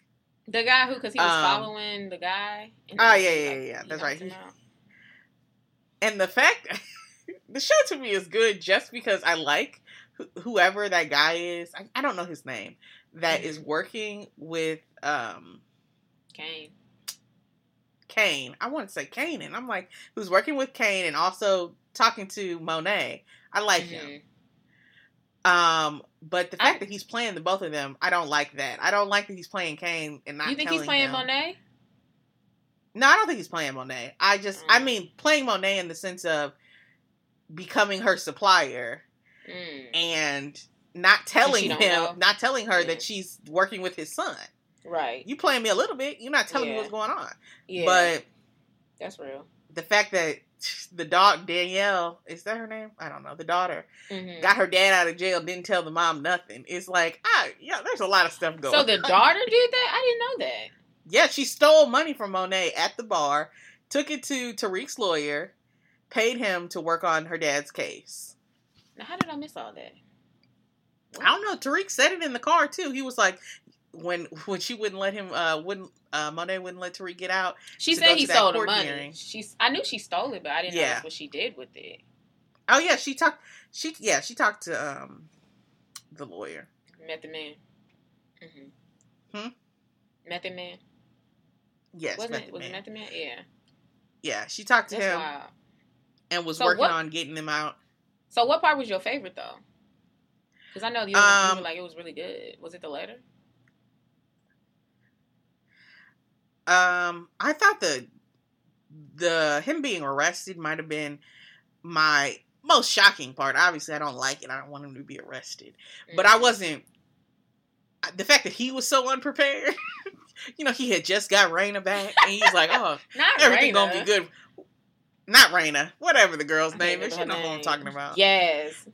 The guy who, because he was Um, following the guy. oh, yeah, yeah, yeah, he that's right. him He- out. And the fact (laughs) the show to me is good just because I like wh- whoever that guy is. I, I don't know his name. That is working with um Cane. Cane. I want to say Cane, and I'm like, who's working with Cane and also talking to Monet. I like him. Mhm. Um, but the I- fact that he's playing the both of them, I don't like that. I don't like that he's playing Cane and not. You think he's playing him. Monet? No, I don't think he's playing Monet. I just, I Mm. mean, playing Monet in the sense of becoming her supplier Mm. and not telling him, know? not telling her Yeah. that she's working with his son. Right. You playing me a little bit. You're not telling Yeah. me what's going on. Yeah. But that's real. the fact that (sighs) the dog Danielle is that her name? I don't know. The daughter hmm got her dad out of jail, didn't tell the mom nothing. It's like, ah, yeah, there's a lot of stuff going. So the daughter did that? I didn't know that. yeah, she stole money from Monet at the bar, took it to Tariq's lawyer, paid him to work on her dad's case. Now, how did I miss all that? I don't know. Tariq said it in the car too. He was like, when (laughs) when she wouldn't let him, uh, wouldn't uh, Monet wouldn't let Tariq get out. She said he stole the money. hearing. She's. I knew she stole it, but I didn't know Yeah. that's what she did with it. Oh yeah, she talked. She yeah, she talked to um the lawyer. Method Man. Mm-hmm. Hmm? Method Man. Yes, Wasn't Method it? Was Man. it Method Man? Yeah. Yeah, she talked to That's him wild. and was So working what- on getting them out. So what part was your favorite though? Because I know you, you Um, were like it was really good. Was it the letter? Um, I thought the the him being arrested might have been my most shocking part. Obviously, I don't like it. I don't want him to be arrested, but I Mhm. wasn't. The fact that he was so unprepared, (laughs) you know, he had just got Raina back, and he's like, "Oh, (laughs) Not everything Raina. gonna be good." Not Raina, whatever the girl's I name is. You know her who I'm talking about. Yes.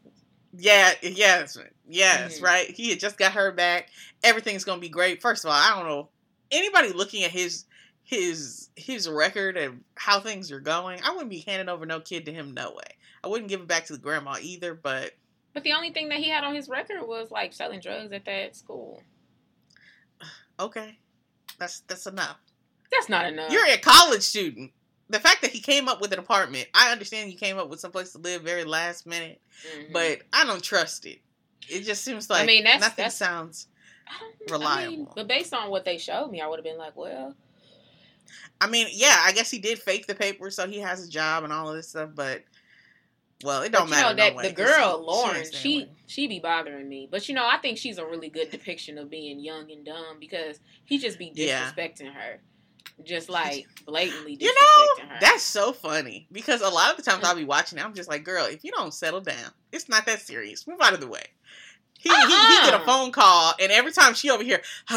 Yeah, yes, yes, Mhm. right. He had just got her back. Everything's gonna be great. First of all, I don't know anybody looking at his his his record and how things are going. I wouldn't be handing over no kid to him. No way. I wouldn't give it back to the grandma either. But But the only thing that he had on his record was like selling drugs at that school. (sighs) okay, that's that's enough. That's not enough. You're a college student. The fact that he came up with an apartment, I understand you came up with some place to live very last minute, Mhm. but I don't trust it. It just seems like I mean, that's- nothing that's- sounds. Don't- I mean, reliable. but based on what they showed me, I would have been like, well, I mean, yeah, I guess he did fake the paper, so he has a job and all of this stuff. But well, it don't matter. know that no way, the girl Lauren, she she be bothering me. But you know, I think she's a really good depiction of being young and dumb because he just be Yeah. disrespecting her, just like blatantly disrespecting You know, her. that's so funny because a lot of the times mm. I'll be watching it, I'm just like, girl, if you don't settle down, it's not that serious. Move out of the way. He, he, he get a Uh-uh. phone call, and every time she over here, (sighs)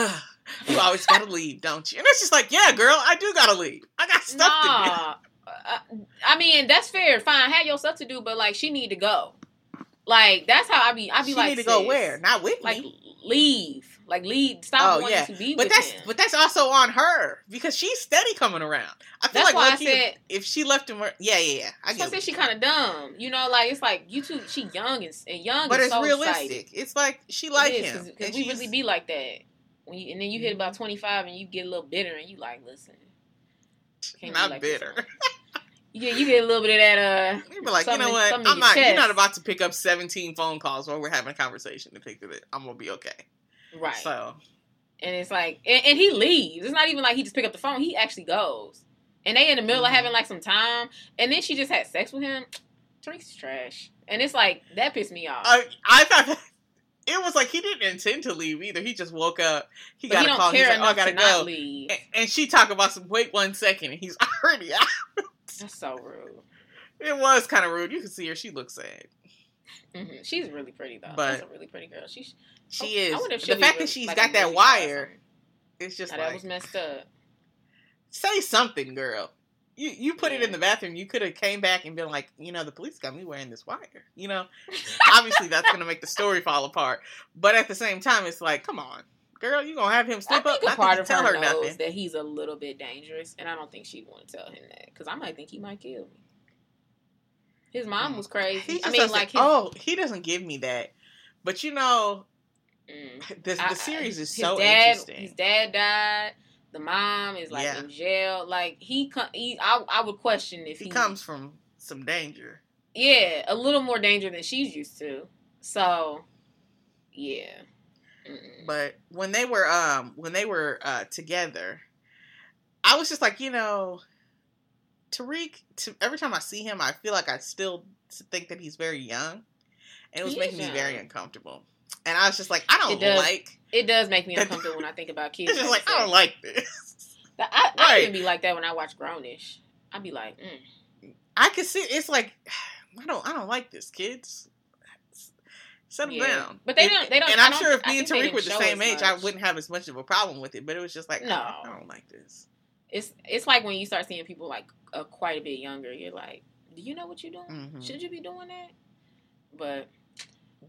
you always gotta leave, don't you? And it's just like, yeah, girl, I do gotta leave. I got stuff to do. Uh, I mean that's fair. Fine, have your stuff to do, but like she need to go. Like that's how I be. I be she like, need to go where? Not with Like me. leave. Like lead, Stop Oh, wanting yeah. to be But with that's him. but that's also on her because she's steady coming around. I feel That's like why I if- said- if, she left him, yeah, yeah, yeah. I I said she kind of dumb. You know, like it's like you two. She young and, and young, but it's so realistic. excited. It's like she like It is, him, because we really be like that. When you, and then you hit about twenty five and you get a little bitter and you like, listen, can't not like bitter. You get you get a little bit of that. Uh, You'd be like, you know what? I'm not. You're not about to pick up 17 phone calls while we're having a conversation to think of it. I'm gonna be okay. Right. So And it's like, and, and he leaves. It's not even like he just pick up the phone. He actually goes. And they in the middle Mhm. of having like some time. And then she just had sex with him. (tsk) Tariq's trash. And it's like that pissed me off. I, I thought that (laughs) it was like he didn't intend to leave either. He just woke up. He but got he a call. He's like, oh, I gotta go. leave. And, and she talk about some. Wait one second, and he's (laughs) already out. That's so rude. It was kind of rude. You can see her. She looks sad. hmm She's really pretty though. But- That's a really pretty girl. She's She oh, I is. The fact that she's like, got that movie star or wire, it's just Now, like that was messed up. say something, girl. You you put it in the bathroom. You could have came back and been like, you know, the police got me wearing this wire. You know, obviously that's gonna make the story fall apart. But at the same time, it's like, come on, girl, you gonna have him I slip up? think a Not part that of tell her her knows nothing. that he's a little bit dangerous, and I don't think she'd want to tell him that because I might think he might kill me. His mom mm. was crazy. I mean, like his, oh, he doesn't give me that. But you know, mm. (laughs) the, I- series is so dad, interesting. His dad died. The mom is like Yeah. in jail. Like he, he I, I would question if he he, comes from some danger. Yeah, a little more danger than she's used to. So, yeah. Mm-mm. But when they were um when they were uh together, I was just like, you know, Tariq. To, every time I see him, I feel like I still think that he's very young, and it was He making me very uncomfortable. And I was just like, I don't It does. like. It does make me (laughs) uncomfortable when I think about kids. It's just like I don't like this. I, I Right. even be like that when I watch Grownish. I'd be like, mm. I can see it's like (sighs) I don't I don't like this, kids. Settle Yeah. down. But they don't- they don't- And I I'm don't sure if I me and Tariq were the same age, I wouldn't have as much of a problem with it. But it was just like, no, No. I don't like this. It's it's like when you start seeing people like uh, quite a bit younger. You're like, do you know what you're doing? Mhm. Should you be doing that? But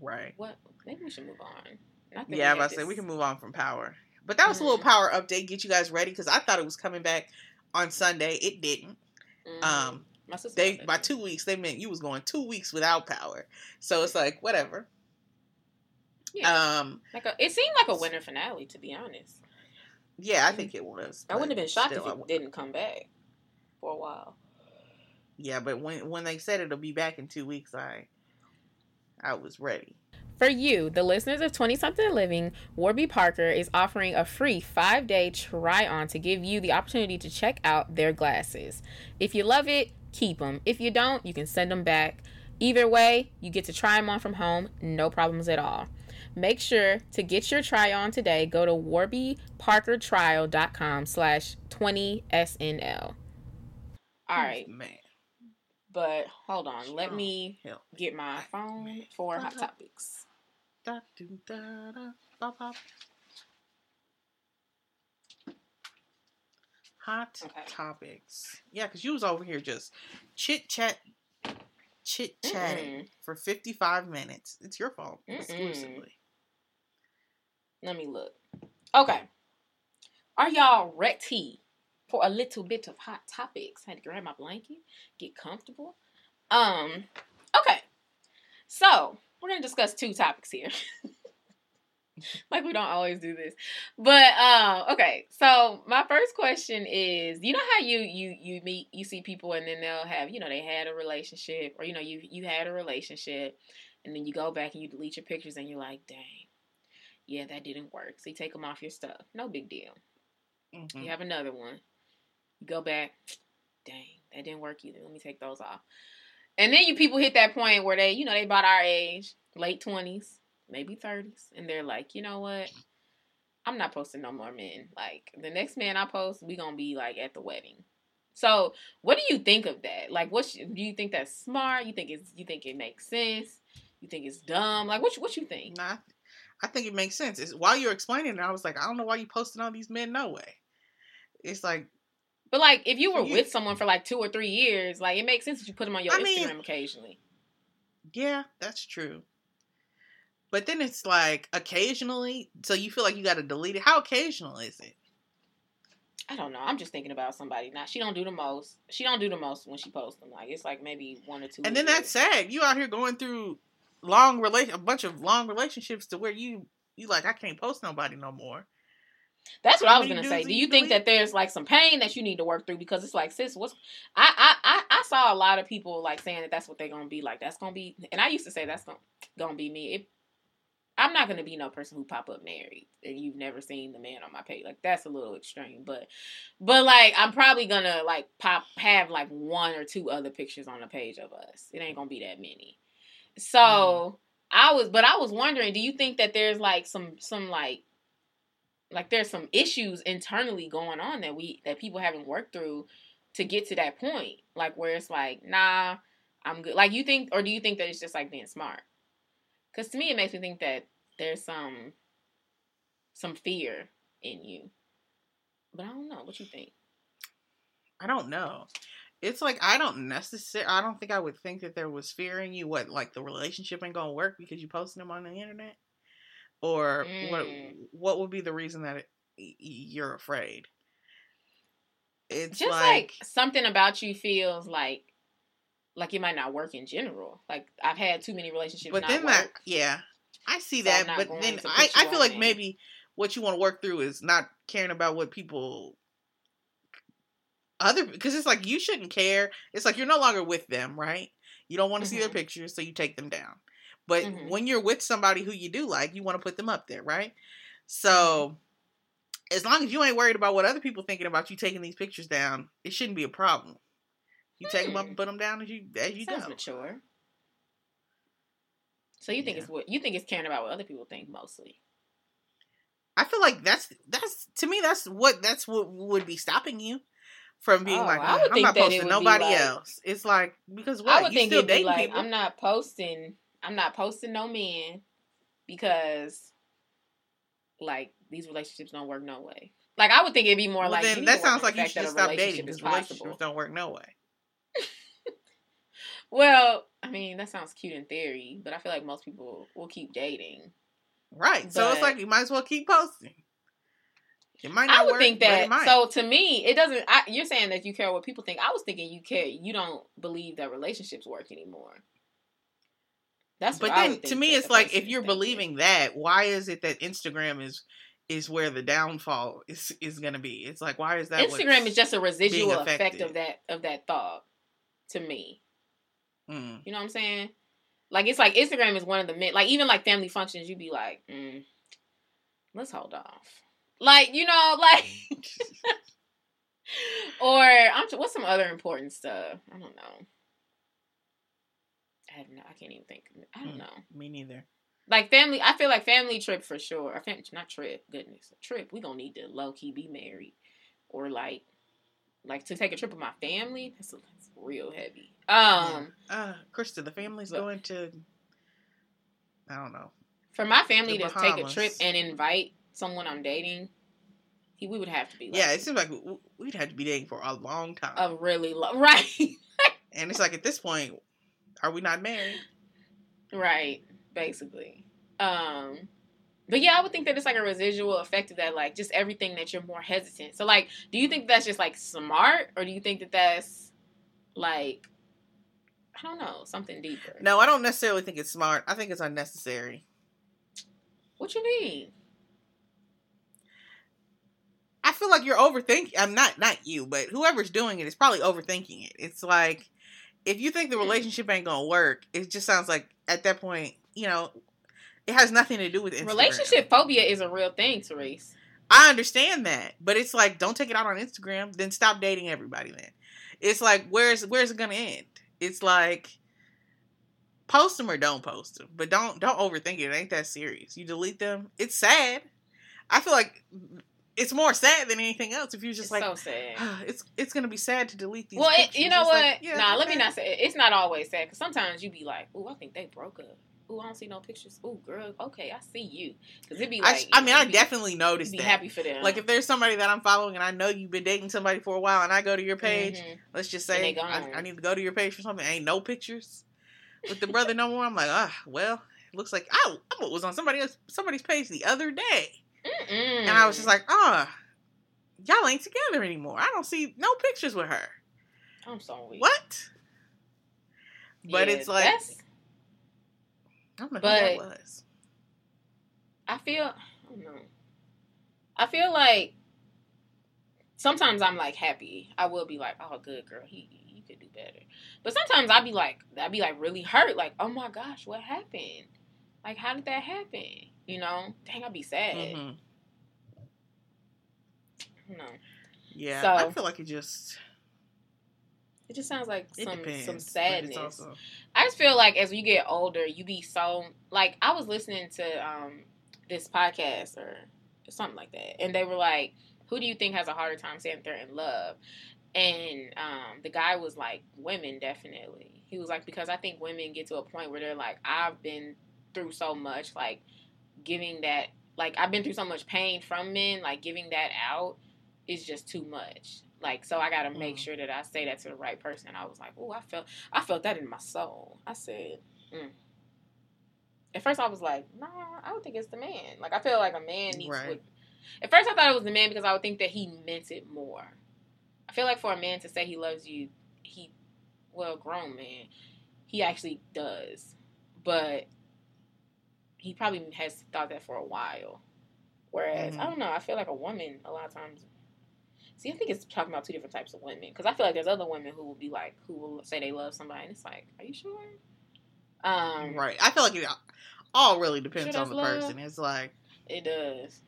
Right. what? Maybe we should move on. Yeah, I was say we can move on from power. But that was a little Mhm. power update, get you guys ready because I thought it was coming back on Sunday. It didn't. Mhm. Um, My they by two weeks they meant you was going two weeks without power. So it's like whatever. Yeah, Um, like a, it seemed like a winter finale, to be honest. yeah, I think it was. I wouldn't have been shocked still, if it didn't come back for a while. Yeah, but when when they said it'll be back in two weeks, I I was ready. For you, the listeners of 20 something living, Warby Parker is offering a free five day try on to give you the opportunity to check out their glasses. If you love it, keep them. If you don't, you can send them back. Either way, you get to try them on from home, no problems at all. Make sure to get your try on today. Go to warbyparkertrial.com slash 20SNL. All right, man. But hold on. Let me get my phone for Hot Topics. Da, do, da, da, bop, bop. Hot Okay. topics. Yeah, because you was over here just chit chat, chit chatting Mm-mm. for fifty five minutes. It's your fault Mm-mm. exclusively. Let me look. Okay. Are y'all ready for a little bit of hot topics? I had to grab my blanket, get comfortable. Um, okay. So we're gonna discuss two topics here. (laughs) like we don't always do this. But um, okay, so my first question is you know how you you you meet you see people and then they'll have, you know, they had a relationship or you know, you you had a relationship and then you go back and you delete your pictures and you're like, dang yeah, that didn't work. So you take them off your stuff. No big deal. Mhm. You have another one. You go back. Dang, that didn't work either. Let me take those off. And then you people hit that point where they, you know, they about our age, late twenties, maybe thirties, and they're like, you know what? I'm not posting no more men. Like the next man I post, we gonna be like at the wedding. So, what do you think of that? Like, what do you think that's smart? You think it's you think it makes sense? You think it's dumb? Like, what you- what you think? Nah, I think it makes sense. It's, while you're explaining it, I was like, I don't know why you posting all these men. No way. It's like But like, if you were with someone for like two or three years, like it makes sense that you put them on your I Instagram mean- occasionally. Yeah, that's true. But then it's like occasionally, so you feel like you got to delete it. How occasional is it? I don't know. I'm just thinking about somebody. Now she don't do the most. She don't do the most when she posts them. Like it's like maybe one or two. And then that's sad. You out here going through long relation, a bunch of long relationships to where you you like I can't post nobody no more. That's what I was gonna say. Do you think that there's like some pain that you need to work through because it's like, sis, what's I I I, saw a lot of people like saying that that's what they're gonna be like. That's gonna be, and I used to say that's gonna gonna be me. If I'm not gonna be no person who pop up married and you've never seen the man on my page. Like that's a little extreme, but but like I'm probably gonna like pop have like one or two other pictures on the page of us. It ain't gonna be that many. So Mhm. I was, but I was wondering, do you think that there's like some some like like there's some issues internally going on that we that people haven't worked through to get to that point like where it's like nah i'm good like you think or do you think that it's just like being smart because to me it makes me think that there's some some fear in you but i don't know what you think I don't know. It's like I don't necessarily. I don't think I would think that there was fear in you. What like the relationship ain't gonna work because you posted them on the internet, or what? Mm. What would be the reason that it, you're afraid? It's just like, like, something about you feels like like it might not work in general like i've had too many relationships but not then work. that yeah, I see So that. But then I I feel like maybe what you want to work through is not caring about what people other because it's like you shouldn't care. It's like you're no longer with them, right? You don't want to see their Mhm. pictures, so you take them down. But Mhm. when you're with somebody who you do like, you want to put them up there, right? So Mm-hmm. as long as you ain't worried about what other people thinking about you taking these pictures down, it shouldn't be a problem. You take them up Hmm. and put them down as you as you Sounds go. mature. So you think Yeah. it's what you think it's caring about what other people think mostly. I feel like that's that's to me that's what that's what would be stopping you from being Oh, like would I'm not posting nobody like- else. It's like because what I would you think still dating like people. I'm not posting I'm not posting no men because like these relationships don't work no way. Like I would think it'd be more Well, like then that sounds like you should stop dating because relationships possible. don't work no way. (laughs) Well, I mean that sounds cute in theory, but I feel like most people will keep dating. Right. So it's like you might as well keep posting. It might I would work, think that. So to me, it doesn't. I, you're saying that you care what people think. I was thinking you care. You don't believe that relationships work anymore. That's. but then to me it's like if you're believing that why is it that instagram is is where the downfall is is going to be it's like why is that Instagram is just a residual effect of that of that thought. To me, Mm. you know what I'm saying? Like it's like Instagram is one of the men. Like even like family functions, you'd be like, mm, let's hold off. Like you know, like (laughs) (laughs) or I'm what's some other important stuff? I don't know. I have no, I can't even think. I don't Mm. know. me neither Like family, I feel like family trip for sure. Or fam- not trip, goodness, trip. We gonna need to low key be married, or like, like to take a trip with my family. That's, that's real heavy. Um, uh krista the family's going to i don't know for my family to take a trip and invite someone I'm dating, he, we would have to be like, yeah it seems like we'd have to be dating for a long time a really low, (laughs) right, and it's like at this point are we not married right, basically. Um, but yeah, I would think that it's like a residual effect of that, like just everything that you're more hesitant. So, like, do you think that's just like smart, or do you think that that's like, I don't know, something deeper? no i don't necessarily think it's smart i think it's unnecessary What you mean? I feel like you're overthinking. I'm not not you, but whoever's doing it is probably overthinking it. It's like if you think the mm-hmm. relationship ain't gonna work, it just sounds like at that point, you know, it has nothing to do with Instagram. Relationship phobia is a real thing, Therese. I understand that, but it's like don't take it out on Instagram. Then stop dating everybody. Then it's like where's where's it gonna end? It's like post them or don't post them, but don't don't overthink it. It ain't that serious. You delete them. It's sad. I feel like it's more sad than anything else. If you just It's like so sad. (sighs) it's it's gonna be sad to delete these. Well, it, you know It's what? like, yeah, nah, let me not say it. It's not always sad because sometimes you be like, "Ooh, I think they broke up." Ooh, I don't see no pictures. Ooh, girl, okay, I see you. Because it'd be I, like, I mean, I you'd be- definitely you'd noticed be that. happy for them. Like if there's somebody that I'm following and I know you've been dating somebody for a while, and I go to your page, Mhm. let's just say. I, I need to go to your page for something. Ain't no pictures with the brother no more. I'm like, ah, well, it looks like I, I was on somebody else somebody's page the other day, Mm-mm. and I was just like, ah, y'all ain't together anymore. I don't see no pictures with her. I'm so weak. What? But Yeah, it's like I don't know but- who that was. I feel I don't know. I feel like sometimes I'm like happy. I will be like, oh, good girl, he you could do better. But sometimes I'd be like, I'd be like really hurt. Like, oh my gosh, what happened? Like, how did that happen? You know, dang, I'd be sad. Mhm. You know, Yeah, So- I feel like it just it just sounds like some depends. some sadness. also- I just feel like as you get older, you be so like I was listening to um this podcast or something like that, and they were like, "Who do you think has a harder time saying they're in love?" And um, the guy was like, "Women, definitely." He was like, "Because I think women get to a point where they're like, I've been through so much, like giving that, like I've been through so much pain from men, like giving that out is just too much." Like so, I gotta make Mm. sure that I say that to the right person. And I was like, "Oh, I felt I felt that in my soul. I said, mm. at first I was like, nah, I don't think it's the man. Like I feel like a man needs Right. to. At first I thought it was the man because I would think that he meant it more. I feel like for a man to say he loves you, he, well, grown man, he actually does, but he probably has thought that for a while. Whereas I Mhm. don't know, I feel like a woman a lot of times. See, I think it's talking about two different types of women because I feel like there's other women who will be like who will say they love somebody and it's like, are you sure? Um, right. I feel like it all really depends Sure on the love. person. It's like It does.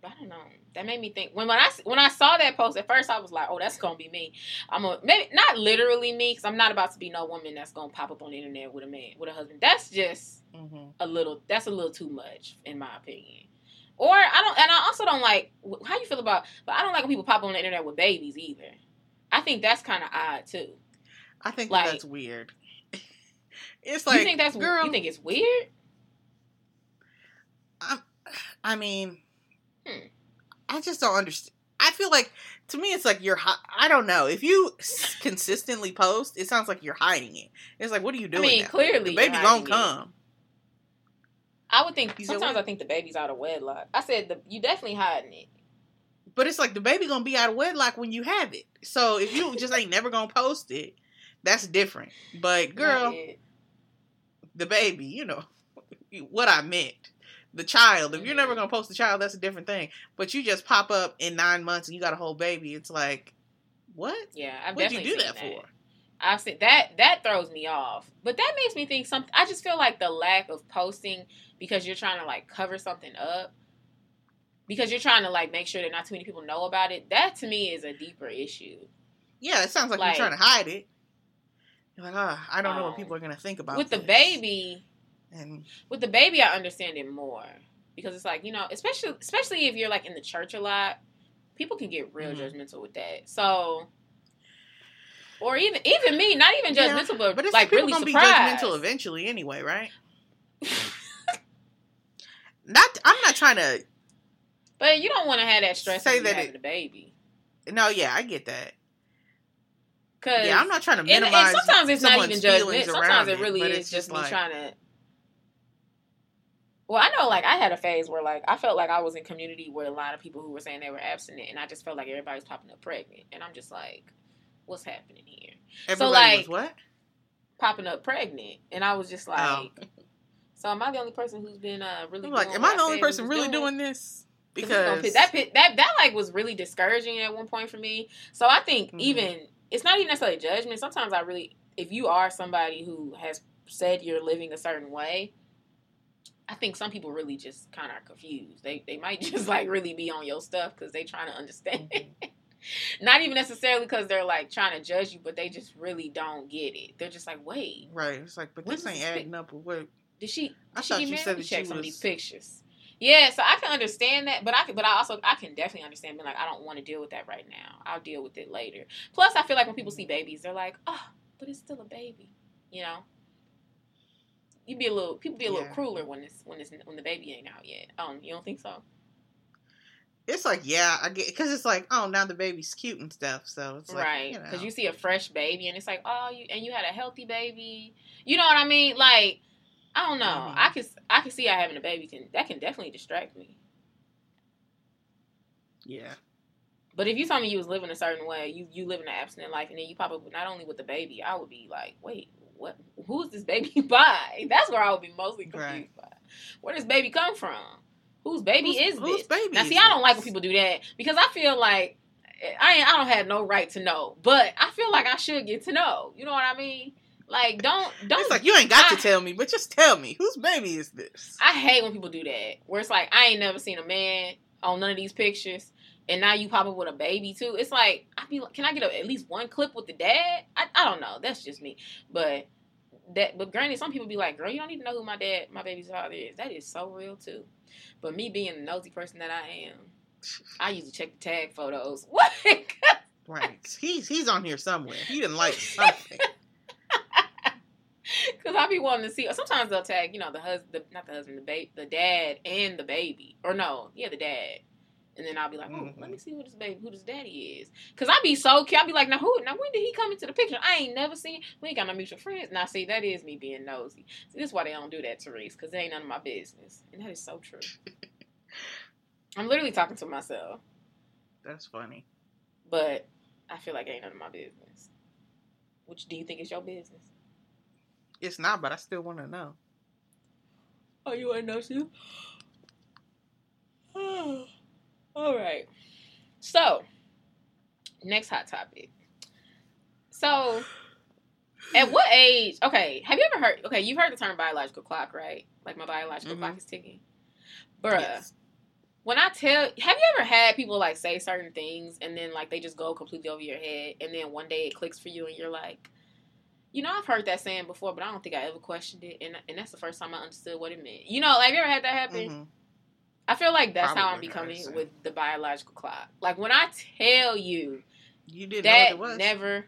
But I don't know. That made me think when when I when I saw that post at first I was like, oh, that's gonna be me. I'm a maybe not literally me because I'm not about to be no woman that's gonna pop up on the internet with a man with a husband. That's just mhm. a little. That's a little too much in my opinion. Or I don't, and I also don't like how you feel about. But I don't like when people pop on the internet with babies either. I think that's kind of odd too. I think Like- that's weird. (laughs) It's like you think that's girl. you think it's weird? I, I mean, Hmm. I just don't understand. I feel like to me, it's like you're. Hi- I don't know if you consistently post. It sounds like you're hiding it. It's like, what are you doing? I mean, now? clearly the baby gonna come. I would think You sometimes? I think the baby's out of wedlock. I said the, you definitely hiding it. But it's like the baby gonna be out of wedlock when you have it. So if you just ain't never gonna post it, that's different. But (laughs) girl, the baby, you know (laughs) what I meant. The child. If you're never Mhm. gonna post the child, that's a different thing. But you just pop up in nine months and you got a whole baby. It's like, what? Yeah, I've What'd you definitely do seen that, for? I've seen that that throws me off. But that makes me think something I just feel like the lack of posting because you're trying to like cover something up because you're trying to like make sure that not too many people know about it. That to me is a deeper issue. Yeah, it sounds like, Like- you're trying to hide it. You're like, ah, I don't know what Um, people are gonna think about With the baby, And with the baby I understand it more because it's like, you know, especially especially if you're like in the church a lot, people can get real Mhm. judgmental with that. So or even even me, not even Yeah, judgmental, but, but it's like like really gonna surprised. be judgmental eventually anyway, right? (laughs) not, I'm not trying to. But you don't want to have that stress Say that it- a baby. No, yeah, I get that. Cause Yeah, I'm not trying to and, and minimize. sometimes it's not even judgment. Sometimes it really is just me trying to. Well, I know, like I had a phase where, like, I felt like I was in community with a lot of people who were saying they were abstinent, and I just felt like everybody was popping up pregnant, and I'm just like, what's happening here? Everybody like, was what? Popping up pregnant, and I was just like, Oh. so am I the only person who's been uh really? I'm like, doing am I the only person really doing this? it's gonna Because that pit, that that like was really discouraging at one point for me. So I think Mhm. even it's not even necessarily judgment. Sometimes I really, if you are somebody who has said you're living a certain way, I think some people really just kind of are confused. They they might (laughs) just like really be on your stuff because they trying to understand. Not even necessarily because they're like trying to judge you, but they just really don't get it. They're just like, wait, right, it's like, but this ain't adding up. With what? did she? Did I she thought you said that check you some of was- these pictures. Yeah, so I can understand that, but I can, but I also I can definitely understand being like I don't want to deal with that right now. I'll deal with it later. Plus, I feel like when people see babies, they're like, oh, but it's still a baby, you know. You'd be a little people be a little Yeah. crueler when it's when it's when the baby ain't out yet. Um, you don't think so? It's like, yeah, I get because it's like, oh, now the baby's cute and stuff. So it's like, right? you Because know. you see a fresh baby and it's like, oh, you and you had a healthy baby. You know what I mean? Like, I don't know. Mhm. I can I can see how having a baby can that can definitely distract me. yeah, But if you told me you was living a certain way, you you live in an abstinent life, and then you pop up not only with the baby, I would be like, wait, what? Who is this baby (laughs) by? That's where I would be mostly confused Right. by. Where does baby come from? Whose baby Whose- is whose this? baby now, see, I don't like when people do that because I feel like I ain't, I don't have no right to know, but I feel like I should get to know. You know what I mean? Like, don't don't. it's like you ain't got I- to tell me, but just tell me whose baby is this? I hate when people do that. Where it's like I ain't never seen a man on none of these pictures, and now you pop up with a baby too. It's like I be like, can I get a, at least one clip with the dad? I, I don't know. That's just me. But that but granted, some people be like, girl, you don't need to know who my dad, my baby's father is. That is so real too. But me being the nosy person that I am, I usually check the tag photos. (laughs) What? Right, he's he's on here somewhere. He didn't like (laughs) something. (laughs) Because I be wanting to see. Sometimes they'll tag, you know, the husband, not the husband, the baby, the dad and the baby, or no, yeah, the dad. And then I'll be like, oh, Mhm. let me see who this baby, who this daddy is. Because I'd be so cute. I'd be like, now who? Now when did he come into the picture? I ain't never seen. We ain't got no mutual friends. Now see, that is me being nosy. See, this is why they don't do that, Therese, because it ain't none of my business, and that is so true. I'm literally talking to myself, That's funny. but I feel like it ain't none of my business. Which do you think is your business? It's not, but I still want to know. Oh, you want to know too? All right. So, next hot topic. So, at what age? Okay, have you ever heard? Okay, you've heard the term biological clock, right? Like my biological Mhm. clock is ticking. Bruh, Yes. when I tell, have you ever had people like say certain things and then like they just go completely over your head, and then one day it clicks for you, and you're like, you know, I've heard that saying before, but I don't think I ever questioned it, and and that's the first time I understood what it meant. You know, like have you ever had that happen? Mhm. I feel like that's how I'm becoming honestly. with the biological clock. Like when I tell you You didn't that know what it was. never,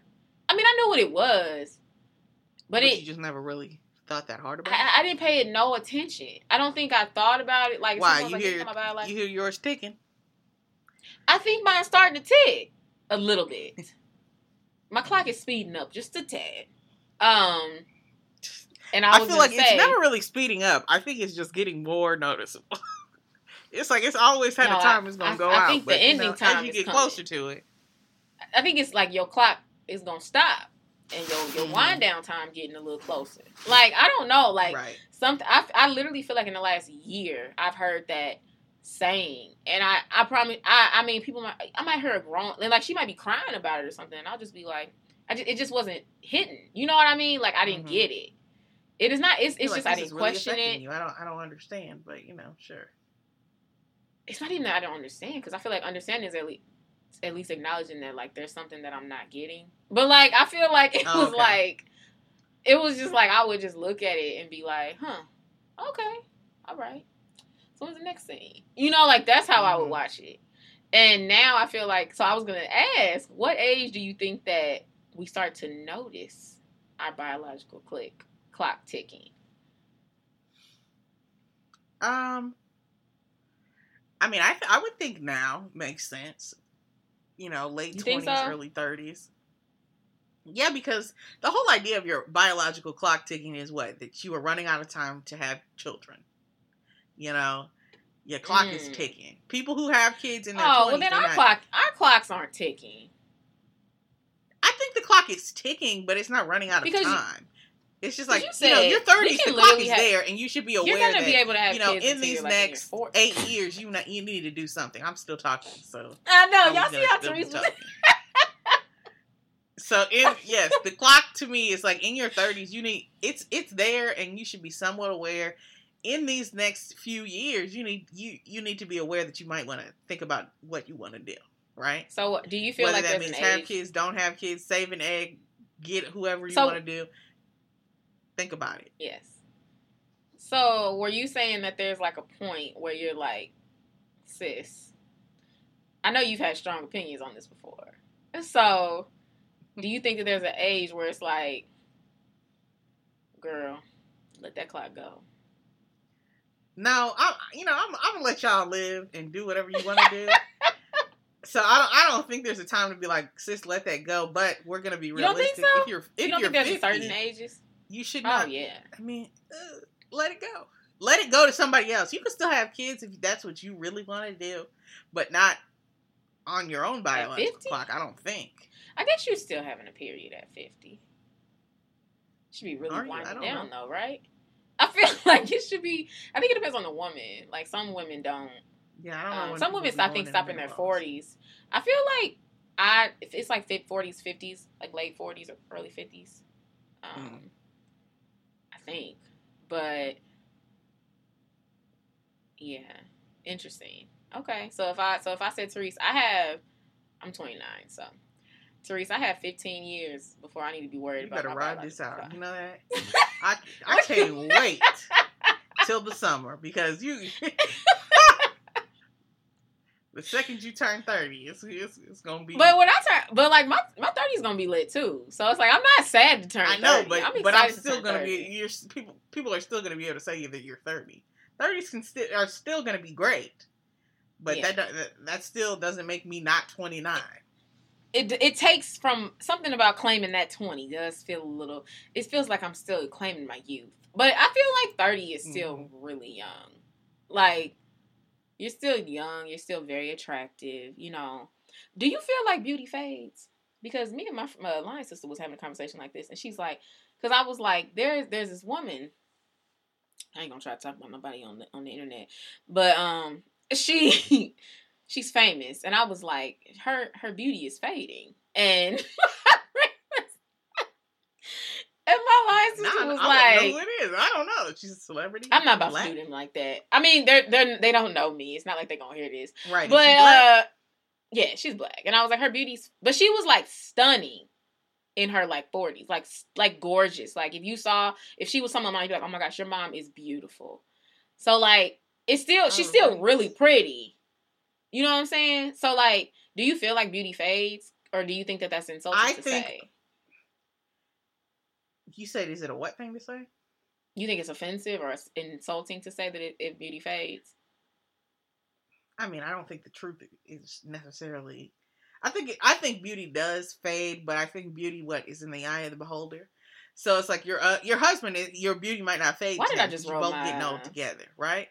I mean, I knew what it was, But, But it you just never really thought that hard about it. I, I didn't pay it no attention. I don't think I thought about it like Why sometimes you I hear think about it, like you hear yours ticking? I think mine's starting to tick a little bit. My clock is speeding up just a tad. Um, and I, I, feel like say, it's never really speeding up. I think it's just getting more noticeable. (laughs) it's like it's always had No, a time it's gonna I- go I out. I think the but, you ending know, time as you is get coming. closer to it. I think it's like your clock is gonna stop, and your your Mhm. wind down time getting a little closer. Like I don't know, like right. something. I I literally feel like in the last year I've heard that saying, and I I promise. I I mean, people might I might hear a groan, and like she might be crying about it or something, and I'll just be like, I just, it just wasn't hitting. You know what I mean? Like I didn't Mhm. get it. It is not. It's it's like just I didn't really question it. You. I don't. I don't understand, but you know, sure. It's not even that I don't understand because I feel like understanding is at least at least acknowledging that like there's something that I'm not getting. But like I feel like it Oh, was okay. like it was just like I would just look at it and be like, huh, okay, all right. So what's the next scene? You know, like that's how I would Mhm. watch it. And now I feel like so I was gonna ask, what age do you think that we start to notice our biological click clock ticking? Um, I mean, I I would think now makes sense. You know, late twenties, so? early thirties. Yeah, because the whole idea of your biological clock ticking is what that you are running out of time to have children. You know, your clock is Mm. ticking. People who have kids in their Oh, 20s, well then our not- clock our clocks aren't ticking. I think the clock is ticking, but it's not running out of Because you- time. It's just like you you, know, said your we thirties, can the clock is have- there, and you should be aware You're gonna that be able to have you know in these you're, like, in next 40s. eight years, you not, you need to do something. I'm still talking, so I know. I'm Y'all see how Teresa. (laughs) So in yes, the clock to me is like in your thirties, you need it's it's there and you should be somewhat aware. In these next few years, you need you you need to be aware that you might want to think about what you want to do, right? So do you feel Whether like that means an have age? kids, don't have kids, save an egg, get whoever you So- want to do. Think about it. Yes. So were you saying that there's like a point where you're like, sis, I know you've had strong opinions on this before. So do you think that there's an age where it's like, girl, let that clock go? No, I'm you know I'm I'm gonna let y'all live and do whatever you want to do. (laughs) so I don't I don't think there's a time to be like sis let that go. But we're gonna be realistic. You don't think so? If you're if you don't you're think there's 50, certain ages? You should not. Oh not. yeah. I mean, uh, let it go. Let it go to somebody else. You can still have kids if that's what you really want to do, but not on your own biological 50? clock. I don't think. I guess you're still having a period at 50. Should be really Are winding down know. though, right? I feel (laughs) like it should be. I think it depends on the woman. Like some women don't. Yeah, I don't know. Um, some women, I think, stop in their forties. I feel like I. if It's like forties, fifties, like late forties or early fifties. Um, Mm. Think, but yeah, interesting. Okay, so if I so if I said Therese, I have. I'm 29, so. Therese, I have 15 years before I need to be worried You about better my ride this out. You know that? (laughs) I I can't wait till the summer because you. (laughs) the second you turn thirty, it's it's, it's gonna be. But when I turn, but like my my 30 is gonna be lit too. So it's like I'm not sad to turn. I know, 30. but I'm but I'm still gonna 30. be. You're people. People are still gonna be able to say that you're thirty. Thirties can still are still gonna be great, but Yeah. that, that that still doesn't make me not twenty nine. it it takes from something about claiming that 20 does feel a little it feels like i'm still claiming my youth but i feel like 30 is still Mm-hmm. really young like you're still young you're still very attractive you know. Do you feel like beauty fades? Because me and my, my line sister was having a conversation like this and she's like because i was like there's there's this woman i ain't gonna try to talk about nobody on the on the internet but um (laughs) she she's famous and i was like her her beauty is fading and (laughs) and my line Nah, sister I was don't like know who it is. I don't know. She's a celebrity. i'm not about Black? to do them like that i mean they're they're they don't know me it's not like they're gonna hear this Right. but uh yeah she's black and i was like her beauty's but she was like stunning in her like 40s like like gorgeous like if you saw if she was someone like you'd be like oh my gosh your mom is beautiful so like it's still she's Oh, still nice. really pretty you know what i'm saying so like do you feel like beauty fades or do you think that that's insulting I to think- say You said, is it a what thing to say? You think it's offensive or insulting to say that it, if beauty fades? I mean, I don't think the truth is necessarily. I think I think beauty does fade, but I think beauty what is in the eye of the beholder. So it's like your uh, your husband, your beauty might not fade. Why did I just roll both my getting old together, right?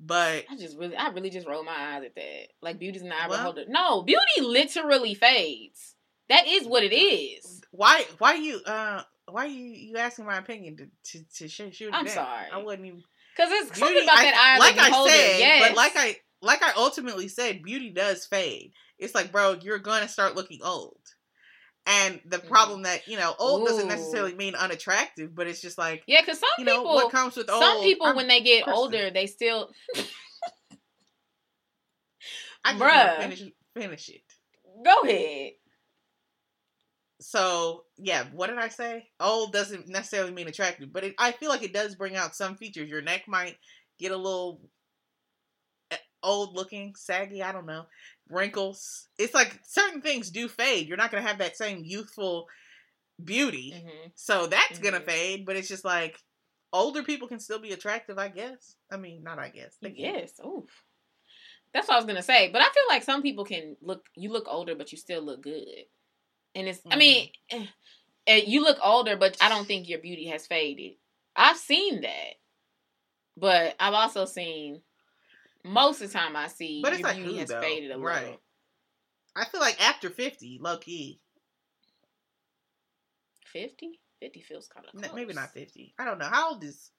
But I just really, I really just roll my eyes at that. Like beauty's in the eye of the Well- beholder. No, beauty literally fades. That is what it is. why why you uh why you you asking my opinion to to, to sh- shoot? it I'm down? sorry. I wouldn't even. Because it's something about I- that eye like beholder. I said, yes. but like I like I ultimately said, beauty does fade. It's like, bro, you're gonna start looking old. And the Mhm. problem that you know, old doesn't necessarily mean unattractive, but it's just like yeah, because some you know people, what comes with old. some people I'm- when they get person. older, they still (laughs) I just Bruh. finish finish it. go ahead. So yeah, what did I say? Old doesn't necessarily mean attractive, but it, I feel like it does bring out some features. Your neck might get a little eh, old looking, saggy. I don't know, wrinkles. It's like certain things do fade. You're not gonna have that same youthful beauty, hmm so that's gonna Mhm. fade. But it's just like older people can still be attractive. I guess. I mean, not I guess. They. Yes. Oof. That's what I was gonna say. But I feel like some people can look. You look older, but you still look good. And it's. I mean, eh, eh, you look older, but I don't think your beauty has faded. I've seen that, but I've also seen most of the time I see But it's your like beauty who, has though? faded a Right. little. I feel like after fifty, low key. 50? 50 feels kind of N- Maybe not fifty. I don't know. How old is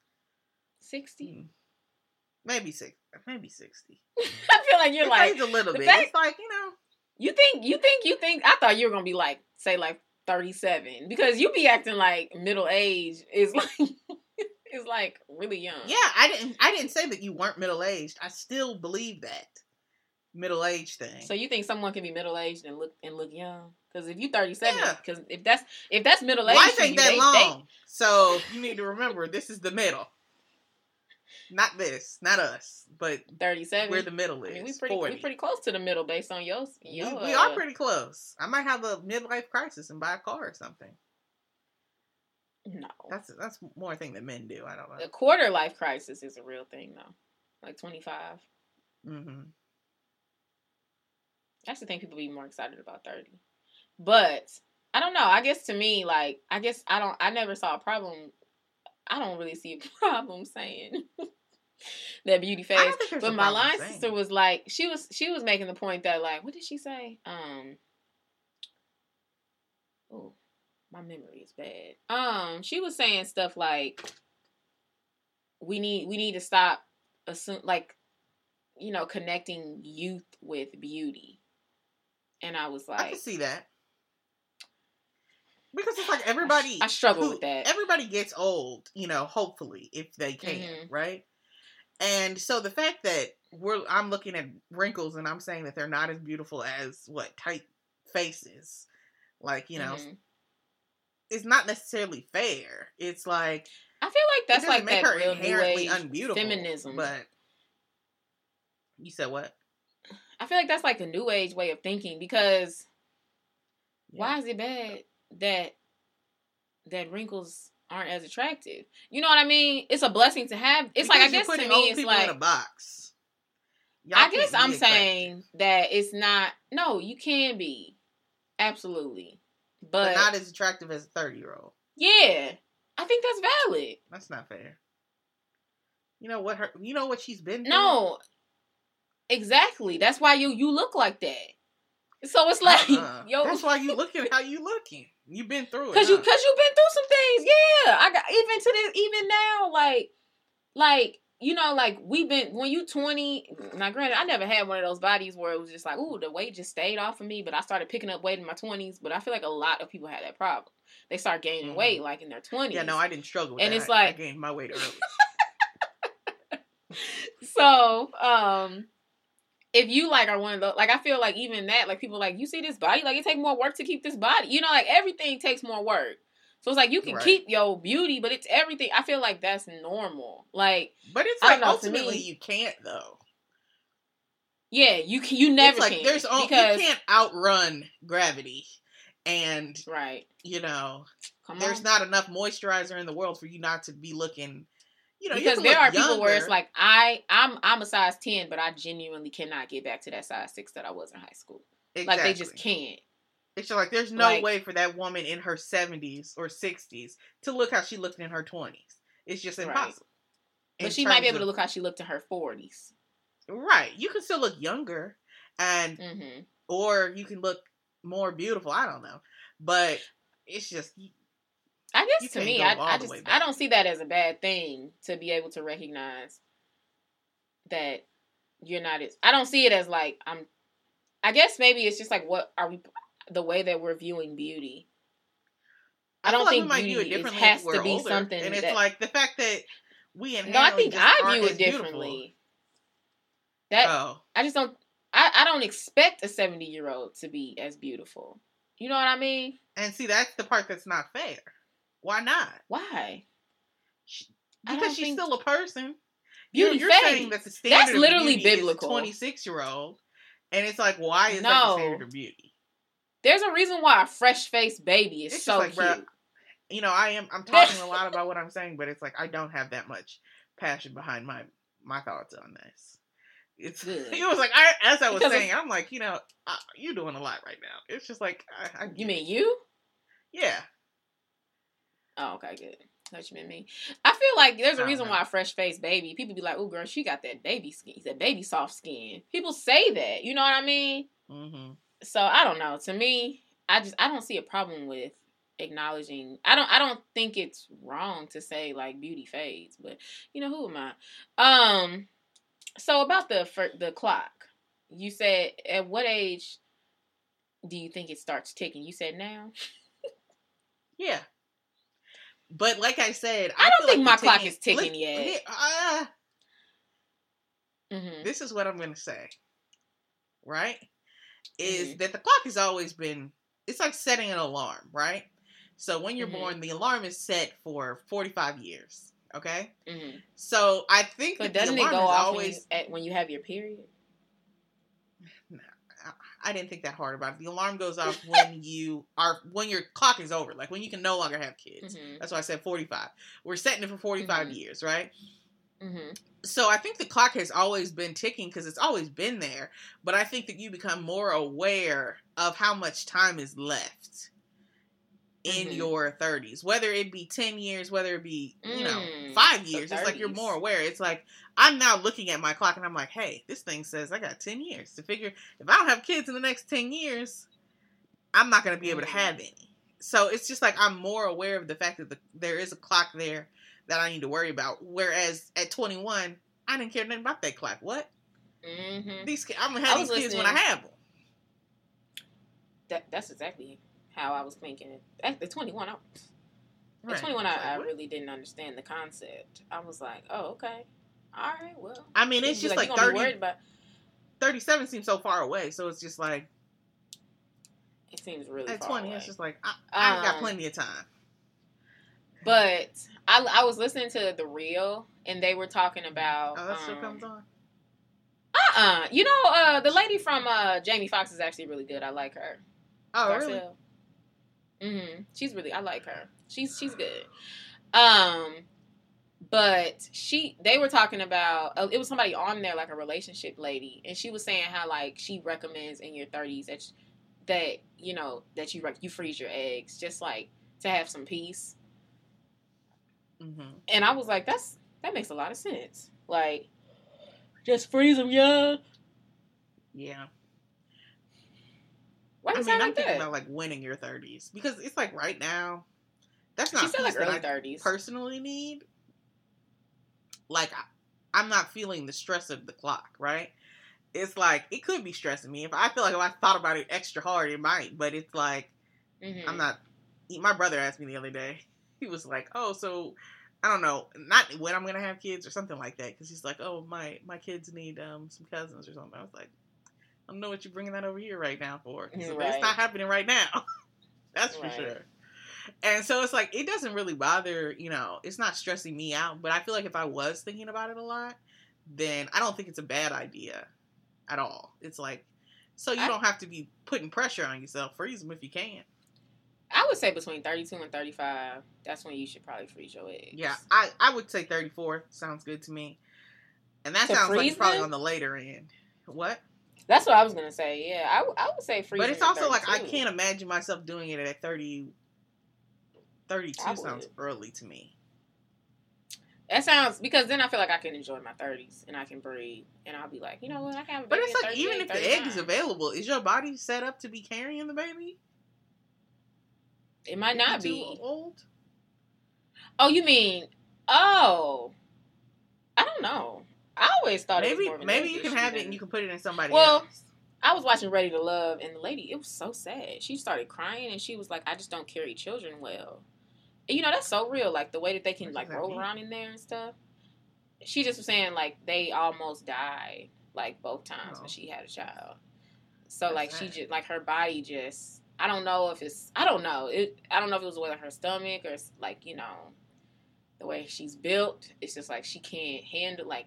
60. Hmm. maybe six maybe sixty. (laughs) I feel like you're it like a little bit. it's like, you know, You think you think you think I thought you were gonna be like say like thirty seven because you be acting like middle age is (laughs) like is like really young. yeah, I didn't I didn't say that you weren't middle aged. I still believe that middle age thing. So you think someone can be middle aged and look and look young? Because if you thirty seven, Yeah. because if that's if that's middle age, Life ain't that they- long. So you need to remember this is the middle. Not this, not us, but They, thirty seven. where the middle I is. mean, we pretty 40. we pretty close to the middle based on yours. We- Your, we are uh, pretty close. I might have a midlife crisis and buy a car or something. No, That's that's more a thing that men do. I don't know. a quarter life crisis is a real thing though. Like twenty five. hmm I actually think people be more excited about 30. But I don't know. I guess to me, like, I guess I don't, I never saw a problem. I don't really see a (laughs) problem saying that beauty phase. But my line sister was like, she was, she was making the point that, like, what did she say? Um, oh, my memory is bad. Um, she was saying stuff like, we need, we need to stop, assume, like, you know, connecting youth with beauty. And I was like, I can see that. Because it's like everybody I struggle who- with that. Everybody gets old, you know, hopefully, if they can, Mhm. right? And so the fact that we're I'm looking at wrinkles and I'm saying that they're not as beautiful as what tight faces, like, you know, Mhm. it's not necessarily fair. It's like I feel like that's like make that her inherently unbeautiful. feminism. But you said what? I feel like that's like a new age way of thinking because Yeah. why is it bad that that wrinkles aren't as attractive? You know what I mean? It's a blessing to have. It's like I guess to me, it's people in like a box. Y'all I guess I'm attractive. saying that it's not. No, you can be absolutely, but but, not as attractive as a 30 year old. yeah, I think that's valid. That's not fair. You know what her you know what she's been through? No, exactly. That's why you you look like that. So it's like Uh-uh. (laughs) yo, That's why you looking how you looking. You've been through it. Cause you, cause you've been through some things. Yeah, I got even to this, even now, like, like you know, like we've been when you twenty. Now, granted, I never had one of those bodies where it was just like, ooh, the weight just stayed off of me. But I started picking up weight in my twenties. But I feel like a lot of people had that problem. They start gaining Mhm. weight like in their twenties. Yeah, no, I didn't struggle with And that. it's like I gained my weight early. (laughs) so, um, if you like are one of those, like I feel like even that, like people like you see this body, like it take more work to keep this body. You know, like everything takes more work. So it's like you can Right. keep your beauty, but it's everything. I feel like that's normal. Like, But it's like know, ultimately me- you can't though. yeah, you can, you never it's like can there's all because you can't outrun gravity and right. you know Come there's on. not enough moisturizer in the world for you not to be looking. You know, because can there are people where it's like I I'm I'm a size ten, but I genuinely cannot get back to that size six that I was in high school. Like they just can't. It's just like there's no Like- way for that woman in her 70s or 60s to look how she looked in her 20s. It's just Right. impossible. But she might be able to look how she looked in her forties. right. You can still look younger, and Mm-hmm. or you can look more beautiful. I don't know, but it's just I You guess to me, I, I just I don't see that as a bad thing to be able to recognize that you're not as I don't see it as like I'm I guess maybe it's just like what are we the way that we're viewing beauty. I don't feel like think we might view it beauty has to be older, something and it's that- like the fact that we No, I think I view it beautiful. differently. That Oh, I just don't I, I don't expect a 70 year old to be as beautiful. You know what I mean? and see, that's the part that's not fair. Why not? Why? I Because she's think- still a person. Beauty you're, you're saying that the standard That's literally biblical. 26 year old, and it's like, why is that No. the standard of beauty? There's a reason why a fresh faced baby is It's so like, cute. bruh, You know, I am. I'm (laughs) talking a lot about what I'm saying, but it's like I don't have that much passion behind my my thoughts on this. It's (laughs) Good. it was like I as I was Because saying, I'm like, you know, uh, you're doing a lot right now. It's just like I, I You mean you? yeah. Oh, okay, good. That's what you mean me. I feel like there's a reason why fresh faced baby, people be like, oh, girl, she got that baby skin, that baby soft skin. People say that. You know what I mean? hmm So I don't know. To me, I just I don't see a problem with acknowledging. I don't I don't think it's wrong to say like beauty fades, but you know who am I? Um. So about the fir- the clock, you said at what age do you think it starts ticking? You said now. Yeah. But like I said, I don't think like my clock is ticking yet. uh, Mm-hmm. this is what I'm gonna say. Right? Is Mhm. that the clock has always been it's like setting an alarm, right? So when you're Mhm. born, the alarm is set for 45 years. Okay? Mm-hmm. So I think But that doesn't the it go is off always when, you, at, when you have your period? I didn't think that hard about it. The alarm goes off when you are when your clock is over, like when you can no longer have kids. Mm-hmm. That's why I said 45. We're setting it for 45 Mhm. years, right? Mm-hmm. So I think the clock has always been ticking because it's always been there. But I think that you become more aware of how much time is left in Mhm. your 30s, whether it be 10 years, whether it be, you know, Mm, five years. It's like you're more aware. It's like I'm now looking at my clock and I'm like, hey, this thing says I got 10 years to figure. If I don't have kids in the next 10 years, I'm not going to be able to Mm. have any. So it's just like I'm more aware of the fact that the, there is a clock there that I need to worry about. Whereas at 21, I didn't care nothing about that clock. What? Mm-hmm. These I'm gonna have these kids when I have them. That that's exactly how I was thinking. At the 21, I, at Right. 21, It's I, I really didn't understand the concept. I was like, oh, okay, all right, well. I mean, it's just like, you 30, worried about. 37 seems so far away. So it's just like It seems really at far 20, away. it's just like I, I've got Um, plenty of time. But I, I was listening to the real, and they were talking about. Oh, that still um, comes on. Uh-uh. You know, uh, the lady from uh, Jamie Foxx is actually really good. I like her. Oh, really? Mm-hmm. She's really. I like her. She's she's good. Um, but she they were talking about uh, it was somebody on there like a relationship lady, and she was saying how like she recommends in your thirties that that you know that you you freeze your eggs just like to have some peace. hmm And I was like, that's that makes a lot of sense. Like, just freeze them young. Yeah. Why I mean, sound I'm like thinking that? about like winning your 30s because it's like right now, that's not she said like early thirties. personally need. Like, I, I'm not feeling the stress of the clock, right? It's like it could be stressing me if I feel like if I thought about it extra hard, it might. But it's like mm-hmm. I'm not. My brother asked me the other day. (laughs) He was like, "Oh, so I don't know, not when I'm gonna have kids or something like that." Because he's like, "Oh, my my kids need um some cousins or something." I was like, "I don't know what you're bringing that over here right now for. Right. It's not happening right now. (laughs) That's for sure." And so it's like it doesn't really bother, you know, it's not stressing me out. But I feel like if I was thinking about it a lot, then I don't think it's a bad idea at all. It's like so you I- don't have to be putting pressure on yourself. Freeze them if you can. I would say between 32 and 35. That's when you should probably freeze your eggs. Yeah, I, I would say 34 sounds good to me. And that To sounds like probably on the later end. What? That's what I was gonna say. Yeah, I, w- I would say freeze. but it's also like I can't imagine myself doing it at 30. 32 sounds early to me. That sounds because then I feel like I can enjoy my 30s and I can breathe and I'll be like, you know what, I can have a But it's like even 38, if the egg is available, is your body set up to be carrying the baby? it might not too be. old. Oh, you mean? Oh, I don't know. I always thought it was Maybe more of an maybe you can have it and you can put it in somebody else. Well, else. I was watching Ready to Love, and the lady, it was so sad. She started crying, and she was like, "I just don't carry children well." And you know, that's so real. Like the way that they can What like roll mean? around in there and stuff. She just was saying like they almost died like both times Oh. when she had a child. So That's like she just like her body just I don't know if it's I don't know it I don't know if it was whether her stomach or it's, like you know the way she's built. It's just like she can't handle like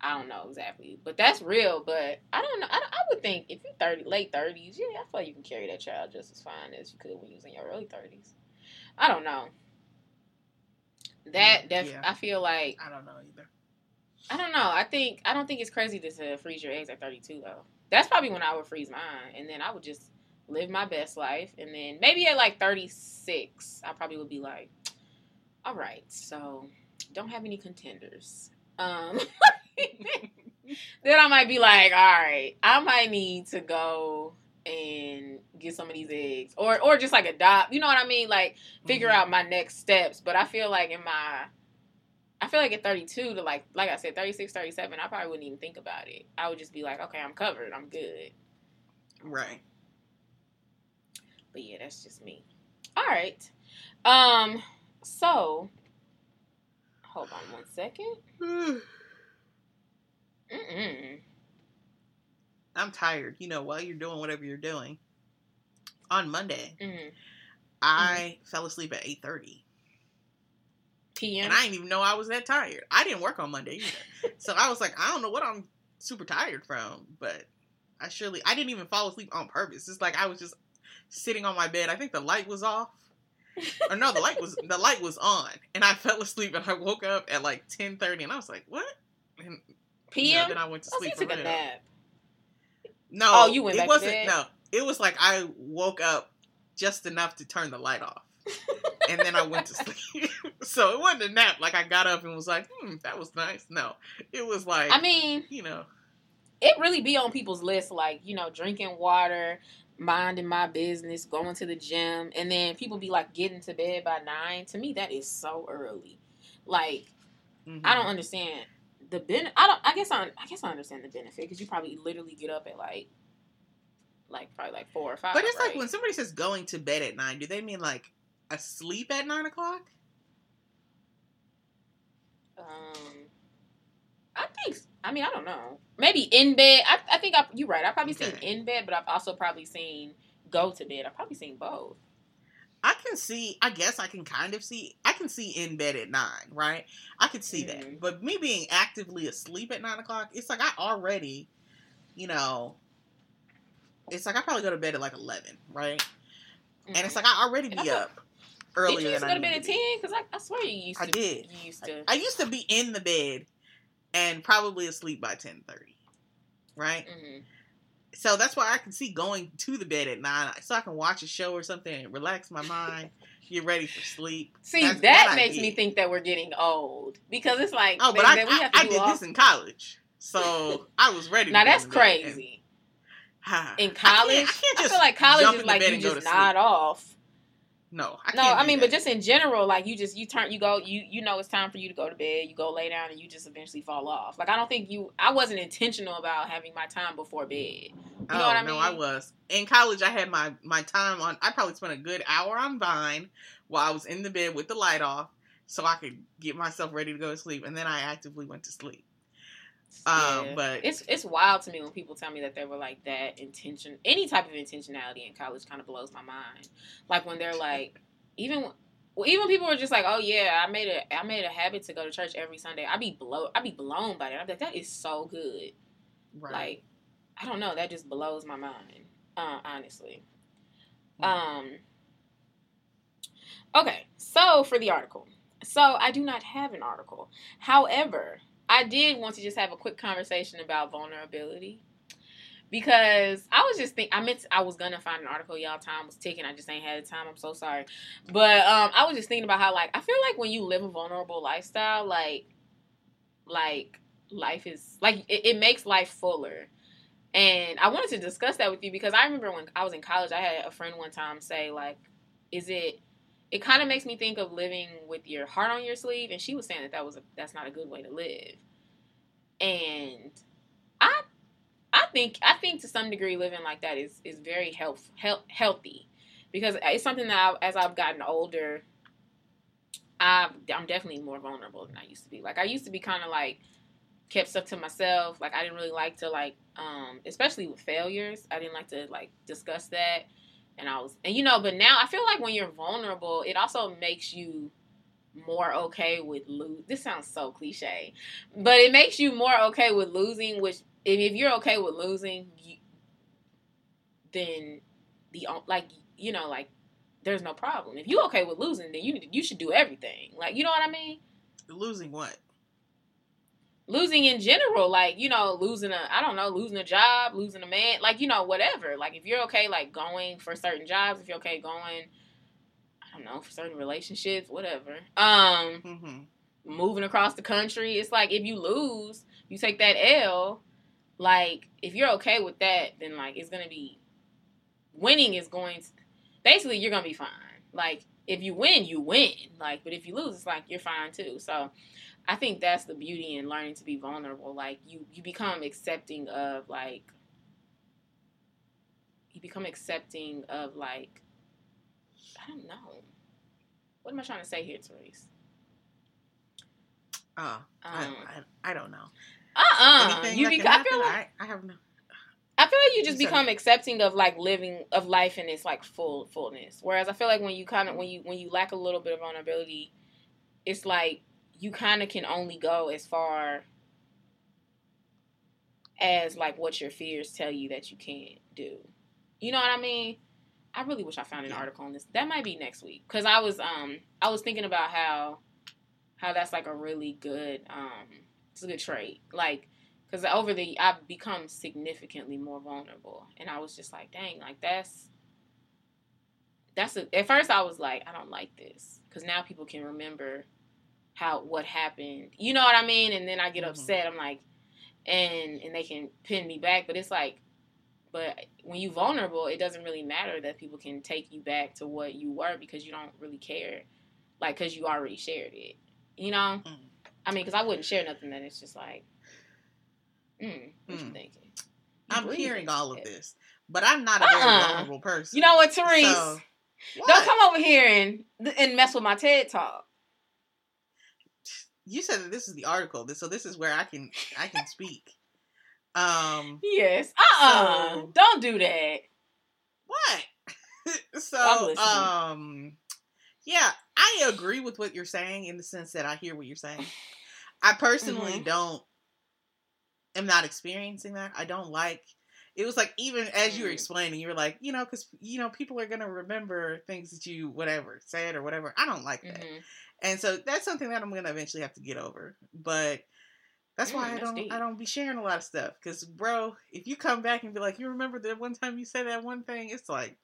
I don't know exactly, but that's real. But I don't know. I, I would think if you're thirty, late thirties, yeah, I feel like you can carry that child just as fine as you could when you was in your early thirties. I don't know. That def- Yeah. I feel like I don't know either. I don't know. I think I don't think it's crazy to, freeze your eggs at 32 though. That's probably when I would freeze mine, and then I would just live my best life, and then maybe at like 36, I probably would be like, all right, so don't have any contenders. Um, (laughs) (laughs) then I might be like, all right, I might need to go and get some of these eggs, or or just like adopt. You know what I mean? Like figure Mhm. out my next steps. But I feel like in my I feel like at 32 to like like I said 36 37 I probably wouldn't even think about it. I would just be like, "Okay, I'm covered. I'm good." Right. But yeah, that's just me. All right. Um so hold on one second. (sighs) (sighs) (sighs) Mm-mm. I'm tired. You know, while you're doing whatever you're doing. On Monday, Mm. I fell asleep at 8:30. PM. And I didn't even know I was that tired. I didn't work on Monday either. (laughs) so I was like, I don't know what I'm super tired from, but I surely I didn't even fall asleep on purpose. It's like I was just sitting on my bed. I think the light was off. or no, the light was the light was on. And I fell asleep and I woke up at like ten thirty and I was like, What? And you know, PM. then I went to oh, so you sleep for took a nap. No, Oh, you went it back wasn't bed? no. It was like I woke up just enough to turn the light off. and then I went to (laughs) sleep. (laughs) so it wasn't a nap. Like I got up and was like, hmm, that was nice. No, it was like, I mean, you know, it really be on people's list like, you know, drinking water, minding my business, going to the gym, and then people be like getting to bed by 9. To me that is so early. Like mhm. I don't understand the ben. I don't. I guess I. I guess I understand the benefit because you probably literally get up at like, like probably like four or five. But it's like when somebody says going to bed at nine, do they mean like asleep at nine o'clock? Um, I think. I mean, I don't know. Maybe in bed. I, I think I, you're right. I've probably seen in bed, but I've also probably seen go to bed. I've probably seen both. I can see. I guess I can kind of see. I can see in bed at nine, right? I could see Mhm. that. But me being actively asleep at nine o'clock, it's like I already, you know, it's like I probably go to bed at like eleven, right? And it's like I already be up earlier Did you used to than go to bed at ten? Because I, I swear you used to. I did. You used to. I used to be in the bed and probably asleep by ten thirty, right? Mhm. So that's why I can see going to the bed at nine, so I can watch a show or something and relax my mind, get ready for sleep. See, That's- that makes me think that we're getting old because it's like, Oh, but I, I, have to I did all- this in college, so (laughs) I was ready. Now that's in the bed and- crazy. Ah, In I can't- college, I, can't I, just feel like college is like you and just nod sleep. off. No, I No, I mean, that. but just in general, like you just you turn you go you you know it's time for you to go to bed. You go lay down and you just eventually fall off. Like I don't think you. I wasn't intentional about having my time before bed. You oh, know what I No, mean? I was in college. I had my my time on. I probably spent a good hour on Vine while I was in the bed with the light off, so I could get myself ready to go to sleep, and then I actively went to sleep. Um, Yeah. but it's it's wild to me when people tell me that they were like that intention. Any type of intentionality in college kind of blows my mind. Like when they're like, even well, even people were just like, oh yeah, I made a I made a habit to go to church every Sunday. I'd be blow I'd be blown by that. I'd be like, that is so good. right. Like, I don't know, that just blows my mind. Uh, honestly. Hmm. Um, Okay, so for the article. So I do not have an article. However, I did want to just have a quick conversation about vulnerability. Because I was just think I meant I was gonna find an article, y'all time was ticking. I just ain't had the time. I'm so sorry. But um I was just thinking about how like I feel like when you live a vulnerable lifestyle, like like life is like it, it makes life fuller. And I wanted to discuss that with you because I remember when I was in college, I had a friend one time say like, "Is it?" It kind of makes me think of living with your heart on your sleeve, and she was saying that that was a, that's not a good way to live. And I, I think I think to some degree living like that is is very health, health healthy because it's something that I, as I've gotten older, i I'm definitely more vulnerable than I used to be. Like I used to be kind of like kept stuff to myself. Like I didn't really like to like, um, especially with failures. I didn't like to like discuss that. And I was, and you know, but now I feel like when you're vulnerable, it also makes you more okay with lose. This sounds so cliche, but it makes you more okay with losing. Which, if, you're okay with losing, you, then the like you know like there's no problem. If you're okay with losing, then you you should do everything. Like you know what I mean? Losing what? Losing in general, like, you know, losing a, I don't know, losing a job, losing a man, like, you know, whatever. Like, if you're okay, like, going for certain jobs, if you're okay going, I don't know, for certain relationships, whatever. Um, mm-hmm. moving across the country, it's like if you lose, you take that L. Like, if you're okay with that, then, like, it's going to be, winning is going to, basically, you're going to be fine. Like, if you win, you win. Like, but if you lose, it's like you're fine too. So, I think that's the beauty in learning to be vulnerable. Like you, you become accepting of like you become accepting of like I don't know. What am I trying to say here, Therese? Oh, um, I, I, I, don't know. Uh uh-uh. uh You become. I feel like I, I have no. I feel like you just become accepting of like living of life in its like full fullness. Whereas I feel like when you kind of when you when you lack a little bit of vulnerability, it's like you kind of can only go as far as like what your fears tell you that you can't do. You know what I mean? I really wish I found an article on this. That might be next week cuz I was um I was thinking about how how that's like a really good um it's a good trait. Like cuz over the I've become significantly more vulnerable and I was just like, "Dang, like that's that's a, at first I was like, I don't like this cuz now people can remember how what happened. You know what I mean? And then I get mm-hmm. upset. I'm like, and and they can pin me back. But it's like, but when you vulnerable, it doesn't really matter that people can take you back to what you were because you don't really care, like because you already shared it. You know? Mm. I mean, because I wouldn't share nothing that it's just like, mm, what mm. you thinking? You I'm hearing all of this, but I'm not a uh-uh. very vulnerable person. You know what, Therese? So, what? Don't come over here and and mess with my TED talk you said that this is the article, so this is where I can I can speak. Um. Yes. Uh. uh so, Don't do that. What? (laughs) so um. Yeah, I agree with what you're saying in the sense that I hear what you're saying. I personally mm-hmm. don't am not experiencing that. I don't like it was like even as you were mm. explaining, you were like, you know, because you know people are gonna remember things that you whatever said or whatever. I don't like that. Mm-hmm. And so that's something that I'm gonna eventually have to get over. But that's why mm, I don't deep. I don't be sharing a lot of stuff. Cause bro, if you come back and be like, you remember that one time you said that one thing, it's like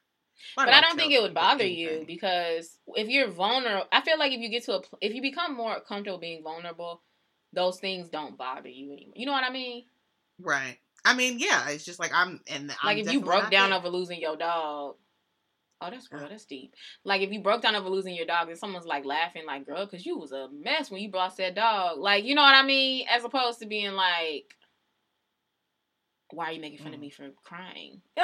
(sighs) but I don't think it would bother you because if you're vulnerable, I feel like if you get to a, if you become more comfortable being vulnerable, those things don't bother you anymore. You know what I mean? Right. I mean, yeah. It's just like I'm, and like I'm if you broke down there. over losing your dog, Oh, that's real. That's deep. Like if you broke down over losing your dog and someone's like laughing, like, girl, because you was a mess when you lost that dog. Like, you know what I mean? As opposed to being like, why are you making fun mm. of me for crying? (laughs)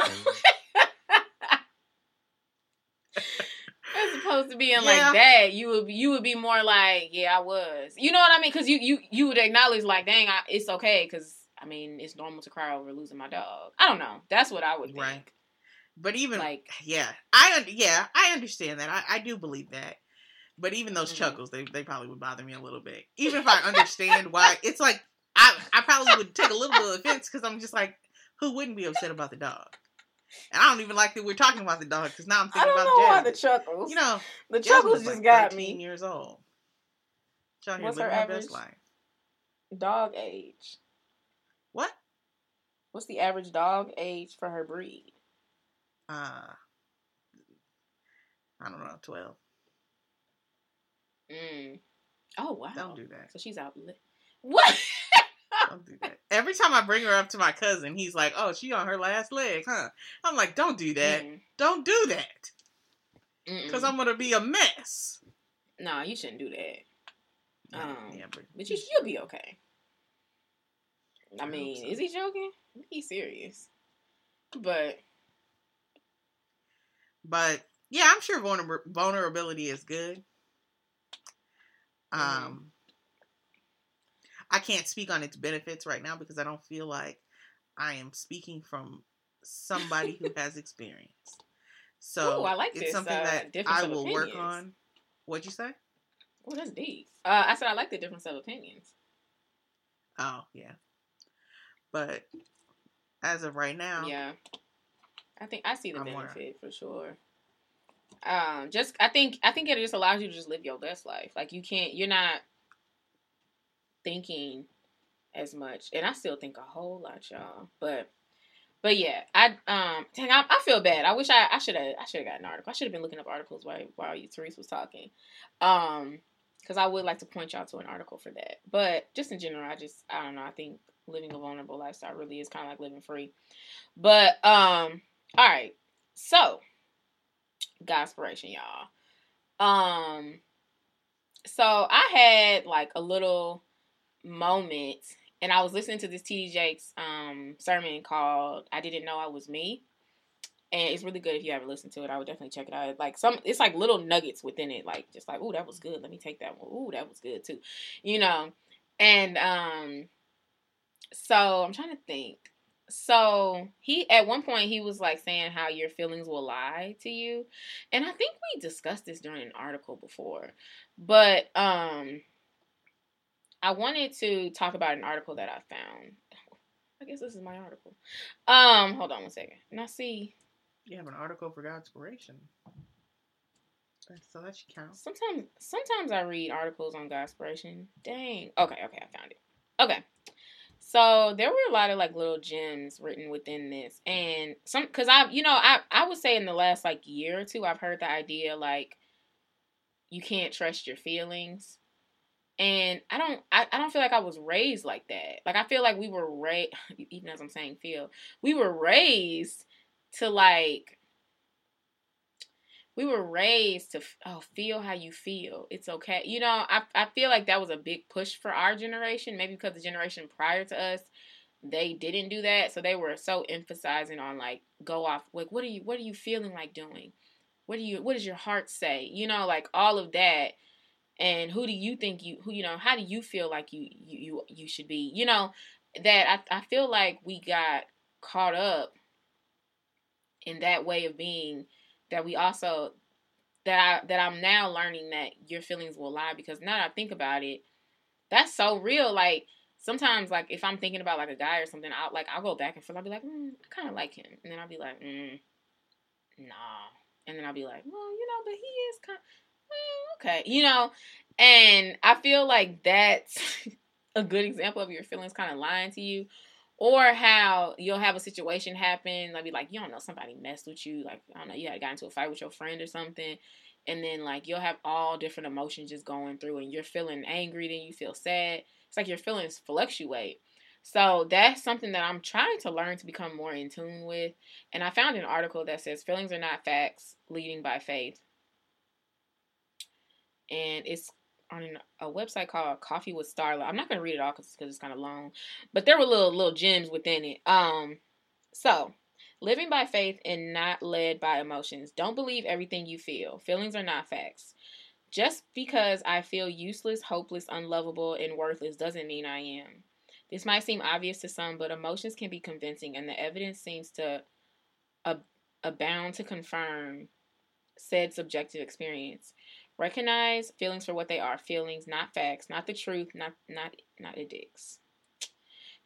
As opposed to being yeah. like that, you would you would be more like, yeah, I was. You know what I mean? Because you you you would acknowledge like, dang, I, it's okay. Because I mean, it's normal to cry over losing my dog. I don't know. That's what I would think. Right. But even like, yeah, I yeah, I understand that. I, I do believe that. But even those mm-hmm. chuckles, they they probably would bother me a little bit. Even if I understand why, it's like I I probably would take a little bit of offense because I'm just like, who wouldn't be upset about the dog? And I don't even like that we're talking about the dog because now I'm I thinking don't about know why the chuckles. You know, the Jasmine's chuckles just like got 13 me. years old. Here What's her average? Dog age. What? What's the average dog age for her breed? Uh, I don't know, 12. Mm. Oh wow. Don't do that. So she's out. Li- what? (laughs) Don't do that. Every time I bring her up to my cousin, he's like, "Oh, she on her last leg, huh?" I'm like, "Don't do that. Mm-mm. Don't do that, because I'm gonna be a mess." No, you shouldn't do that. Um, yeah, but, But you, you'll be okay. I hope mean, so. is he joking? He's serious. But but yeah, I'm sure vulner- vulnerability is good. Um, Mhm. I can't speak on its benefits right now because I don't feel like I am speaking from somebody who (laughs) has experience. So Ooh, I like it's this, something uh, that I will work on. What'd you say? oh, that's deep. Uh, I said I like the difference of opinions. Oh, yeah. But as of right now, Yeah, I think I see the I'm benefit for sure. Um, just I think I think it just allows you to just live your best life. Like you can't, you're not thinking as much, and I still think a whole lot, y'all. But but yeah, I um, dang, I, I feel bad. I wish I I should have I should have got an article. I should have been looking up articles while while you Therese was talking. Um, because I would like to point y'all to an article for that. But just in general, I just I don't know. I think living a vulnerable lifestyle really is kind of like living free. But um, all right. So, Godspiration, y'all. Um, so I had like a little moment, and I was listening to this T.D. Jakes um sermon called "I Didn't Know I Was Me." And it's really good if you haven't listened to it. I would definitely check it out. Like some, it's like little nuggets within it. Like just like, oh, that was good. Let me take that one. Ooh, that was good too. You know, and um, so I'm trying to think. So he at one point he was like saying how your feelings will lie to you. And I think we discussed this during an article before. But um I wanted to talk about an article that I found. I guess this is my article. Um, hold on one second. Now see, you have an article for Godspiration. So that should count. sometimes sometimes I read articles on Godspiration. Dang. Okay, okay, I found it. Okay. So there were a lot of like little gems written within this, and some because I, you know, I I would say in the last like year or two, I've heard the idea like you can't trust your feelings, and I don't I, I don't feel like I was raised like that. Like I feel like we were raised, (laughs) even as I'm saying feel, we were raised to like we were raised to oh feel how you feel it's okay you know I, I feel like that was a big push for our generation maybe because the generation prior to us they didn't do that so they were so emphasizing on like go off like what are you what are you feeling like doing? What do you what does your heart say? You know like all of that and who do you think you who you know how do you feel like you you you, you should be? You know that I, I feel like we got caught up in that way of being that we also that I that I'm now learning that your feelings will lie because now that I think about it, that's so real. Like sometimes, like if I'm thinking about like a guy or something, I'll like I'll go back and forth. I'll be like, mm, I kind of like him, and then I'll be like, mm, nah, and then I'll be like, well, you know, but he is kind. Well, okay, you know, and I feel like that's (laughs) a good example of your feelings kind of lying to you or how you'll have a situation happen, like be like, you don't know, somebody messed with you, like I don't know, you had got into a fight with your friend or something, and then like you'll have all different emotions just going through, and you're feeling angry, then you feel sad. It's like your feelings fluctuate. So that's something that I'm trying to learn to become more in tune with. And I found an article that says feelings are not facts, leading by faith. And it's on a website called Coffee with Starla. I'm not gonna read it all because it's kind of long, but there were little little gems within it. Um, so living by faith and not led by emotions. Don't believe everything you feel. Feelings are not facts. Just because I feel useless, hopeless, unlovable, and worthless doesn't mean I am. This might seem obvious to some, but emotions can be convincing, and the evidence seems to ab- abound to confirm said subjective experience. Recognize feelings for what they are feelings, not facts, not the truth, not not not addicts.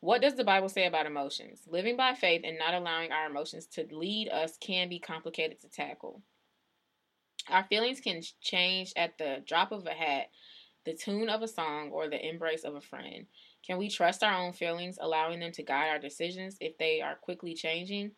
What does the Bible say about emotions? Living by faith and not allowing our emotions to lead us can be complicated to tackle. Our feelings can change at the drop of a hat, the tune of a song, or the embrace of a friend. Can we trust our own feelings, allowing them to guide our decisions if they are quickly changing?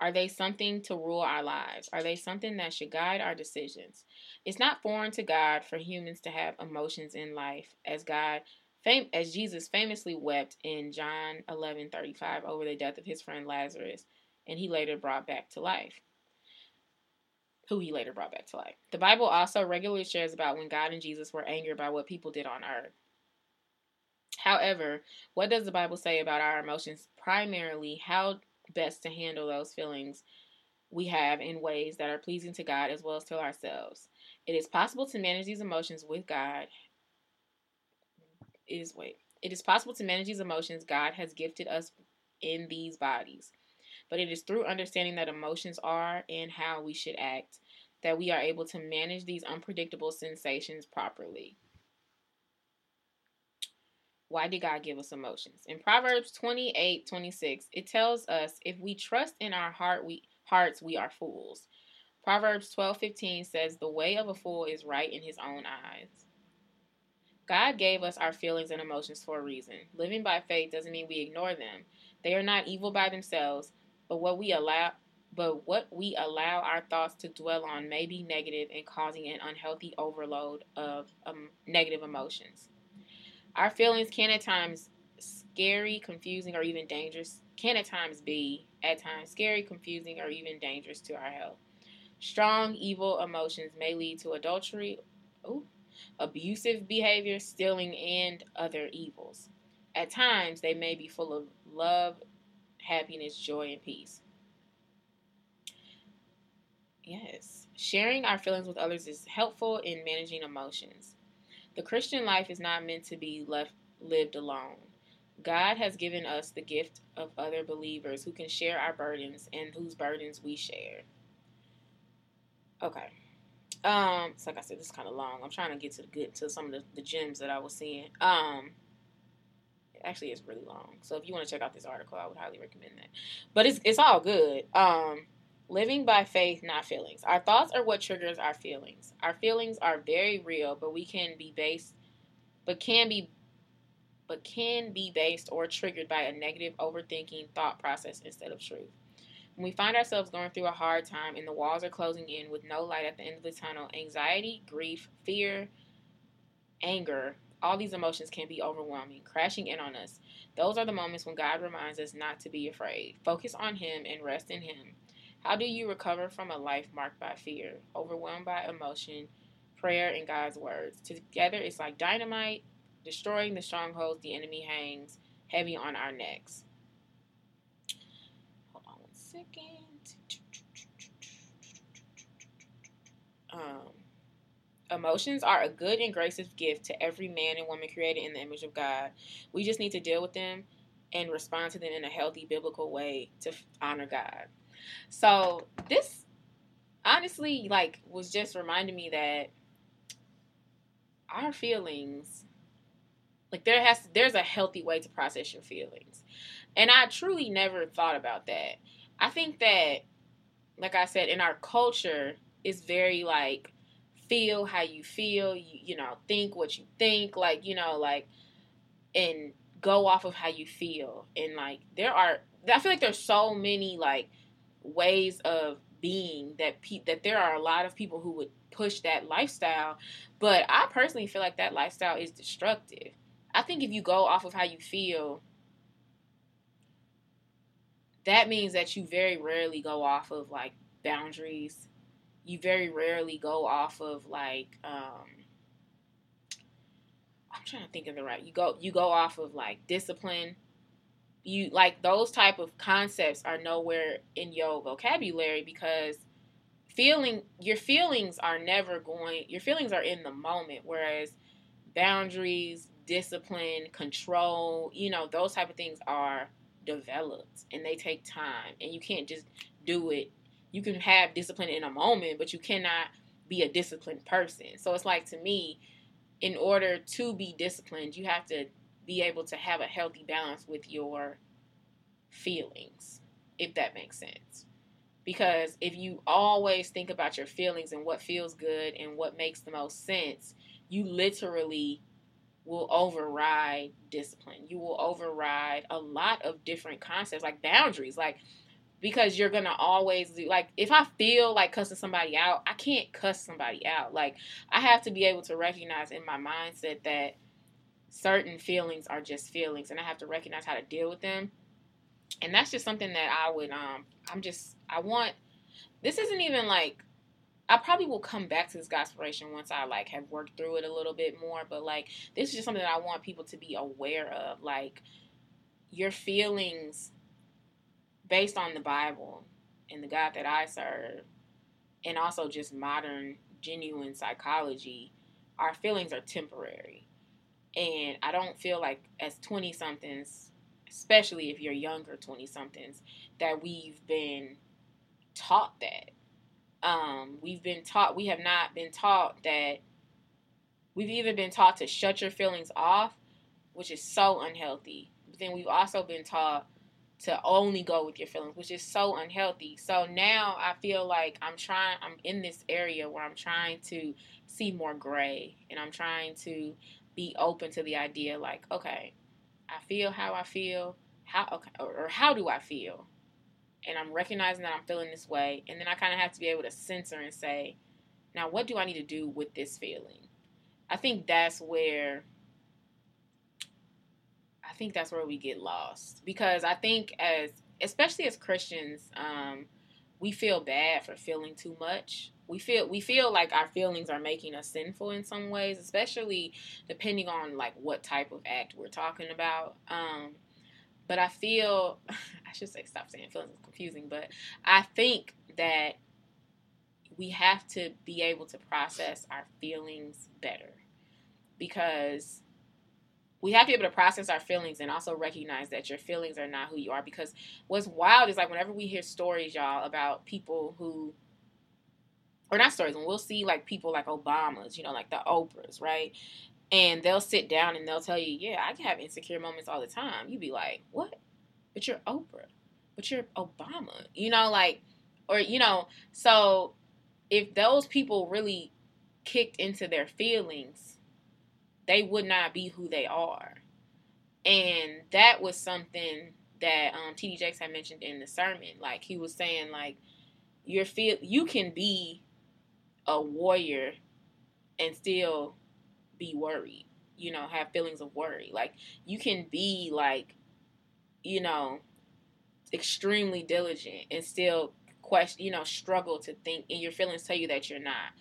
Are they something to rule our lives? Are they something that should guide our decisions? It's not foreign to God for humans to have emotions in life, as God fam- as Jesus famously wept in John 11:35 over the death of his friend Lazarus, and he later brought back to life. Who he later brought back to life. The Bible also regularly shares about when God and Jesus were angered by what people did on earth. However, what does the Bible say about our emotions? Primarily, how best to handle those feelings we have in ways that are pleasing to God as well as to ourselves. It is possible to manage these emotions with God. It is wait. It is possible to manage these emotions God has gifted us in these bodies. But it is through understanding that emotions are and how we should act that we are able to manage these unpredictable sensations properly. Why did God give us emotions? In Proverbs 28 26, it tells us if we trust in our heart, we, hearts, we are fools. Proverbs 12 15 says, The way of a fool is right in his own eyes. God gave us our feelings and emotions for a reason. Living by faith doesn't mean we ignore them. They are not evil by themselves, but what we allow but what we allow our thoughts to dwell on may be negative and causing an unhealthy overload of um, negative emotions. Our feelings can at times scary, confusing, or even dangerous. Can at times be at times scary, confusing, or even dangerous to our health. Strong, evil emotions may lead to adultery, ooh, abusive behavior, stealing, and other evils. At times, they may be full of love, happiness, joy, and peace. Yes, sharing our feelings with others is helpful in managing emotions. The Christian life is not meant to be left lived alone. God has given us the gift of other believers who can share our burdens and whose burdens we share. Okay. Um, so like I said, this is kind of long. I'm trying to get to the good to some of the, the gems that I was seeing. Um, actually, it's really long. So if you want to check out this article, I would highly recommend that. But it's it's all good. Um, living by faith, not feelings. Our thoughts are what triggers our feelings. Our feelings are very real, but we can be based, but can be, but can be based or triggered by a negative overthinking thought process instead of truth. When we find ourselves going through a hard time and the walls are closing in with no light at the end of the tunnel, anxiety, grief, fear, anger, all these emotions can be overwhelming, crashing in on us. Those are the moments when God reminds us not to be afraid. Focus on Him and rest in Him. How do you recover from a life marked by fear, overwhelmed by emotion, prayer, and God's words? Together, it's like dynamite, destroying the strongholds the enemy hangs heavy on our necks second. Um, emotions are a good and gracious gift to every man and woman created in the image of God. We just need to deal with them and respond to them in a healthy biblical way to honor God. So this honestly like was just reminding me that our feelings like there has there's a healthy way to process your feelings. And I truly never thought about that. I think that, like I said, in our culture, it's very like feel how you feel, you, you know, think what you think, like, you know, like, and go off of how you feel. And like, there are, I feel like there's so many like ways of being that pe- that there are a lot of people who would push that lifestyle, but I personally feel like that lifestyle is destructive. I think if you go off of how you feel, that means that you very rarely go off of like boundaries. You very rarely go off of like um I'm trying to think of the right. You go you go off of like discipline. You like those type of concepts are nowhere in your vocabulary because feeling your feelings are never going your feelings are in the moment whereas boundaries, discipline, control, you know, those type of things are developed and they take time and you can't just do it. You can have discipline in a moment but you cannot be a disciplined person. So it's like to me in order to be disciplined you have to be able to have a healthy balance with your feelings, if that makes sense. Because if you always think about your feelings and what feels good and what makes the most sense, you literally will override discipline. You will override a lot of different concepts like boundaries. Like, because you're gonna always do like if I feel like cussing somebody out, I can't cuss somebody out. Like I have to be able to recognize in my mindset that certain feelings are just feelings and I have to recognize how to deal with them. And that's just something that I would um I'm just I want this isn't even like I probably will come back to this Godspiration once I like have worked through it a little bit more, but like this is just something that I want people to be aware of. Like your feelings based on the Bible and the God that I serve, and also just modern, genuine psychology, our feelings are temporary. And I don't feel like as 20 somethings, especially if you're younger 20 somethings, that we've been taught that. Um, we've been taught, we have not been taught that we've either been taught to shut your feelings off, which is so unhealthy. But then we've also been taught to only go with your feelings, which is so unhealthy. So now I feel like I'm trying, I'm in this area where I'm trying to see more gray and I'm trying to be open to the idea like, okay, I feel how I feel, how, okay, or, or how do I feel? And I'm recognizing that I'm feeling this way. And then I kind of have to be able to censor and say, now what do I need to do with this feeling? I think that's where I think that's where we get lost because I think as especially as Christians, um, we feel bad for feeling too much. We feel we feel like our feelings are making us sinful in some ways, especially depending on like what type of act we're talking about. Um, but I feel (laughs) I should say stop saying feelings is confusing, but I think that we have to be able to process our feelings better because we have to be able to process our feelings and also recognize that your feelings are not who you are. Because what's wild is like whenever we hear stories, y'all, about people who, or not stories, when we'll see like people like Obama's, you know, like the Oprahs, right? And they'll sit down and they'll tell you, yeah, I can have insecure moments all the time. You'd be like, what? But you're Oprah. But you're Obama. You know, like, or, you know, so if those people really kicked into their feelings, they would not be who they are. And that was something that um, T.D. Jakes had mentioned in the sermon. Like he was saying, like your feel you can be a warrior and still be worried. You know, have feelings of worry. Like you can be like, you know, extremely diligent and still question, you know, struggle to think, and your feelings tell you that you're not.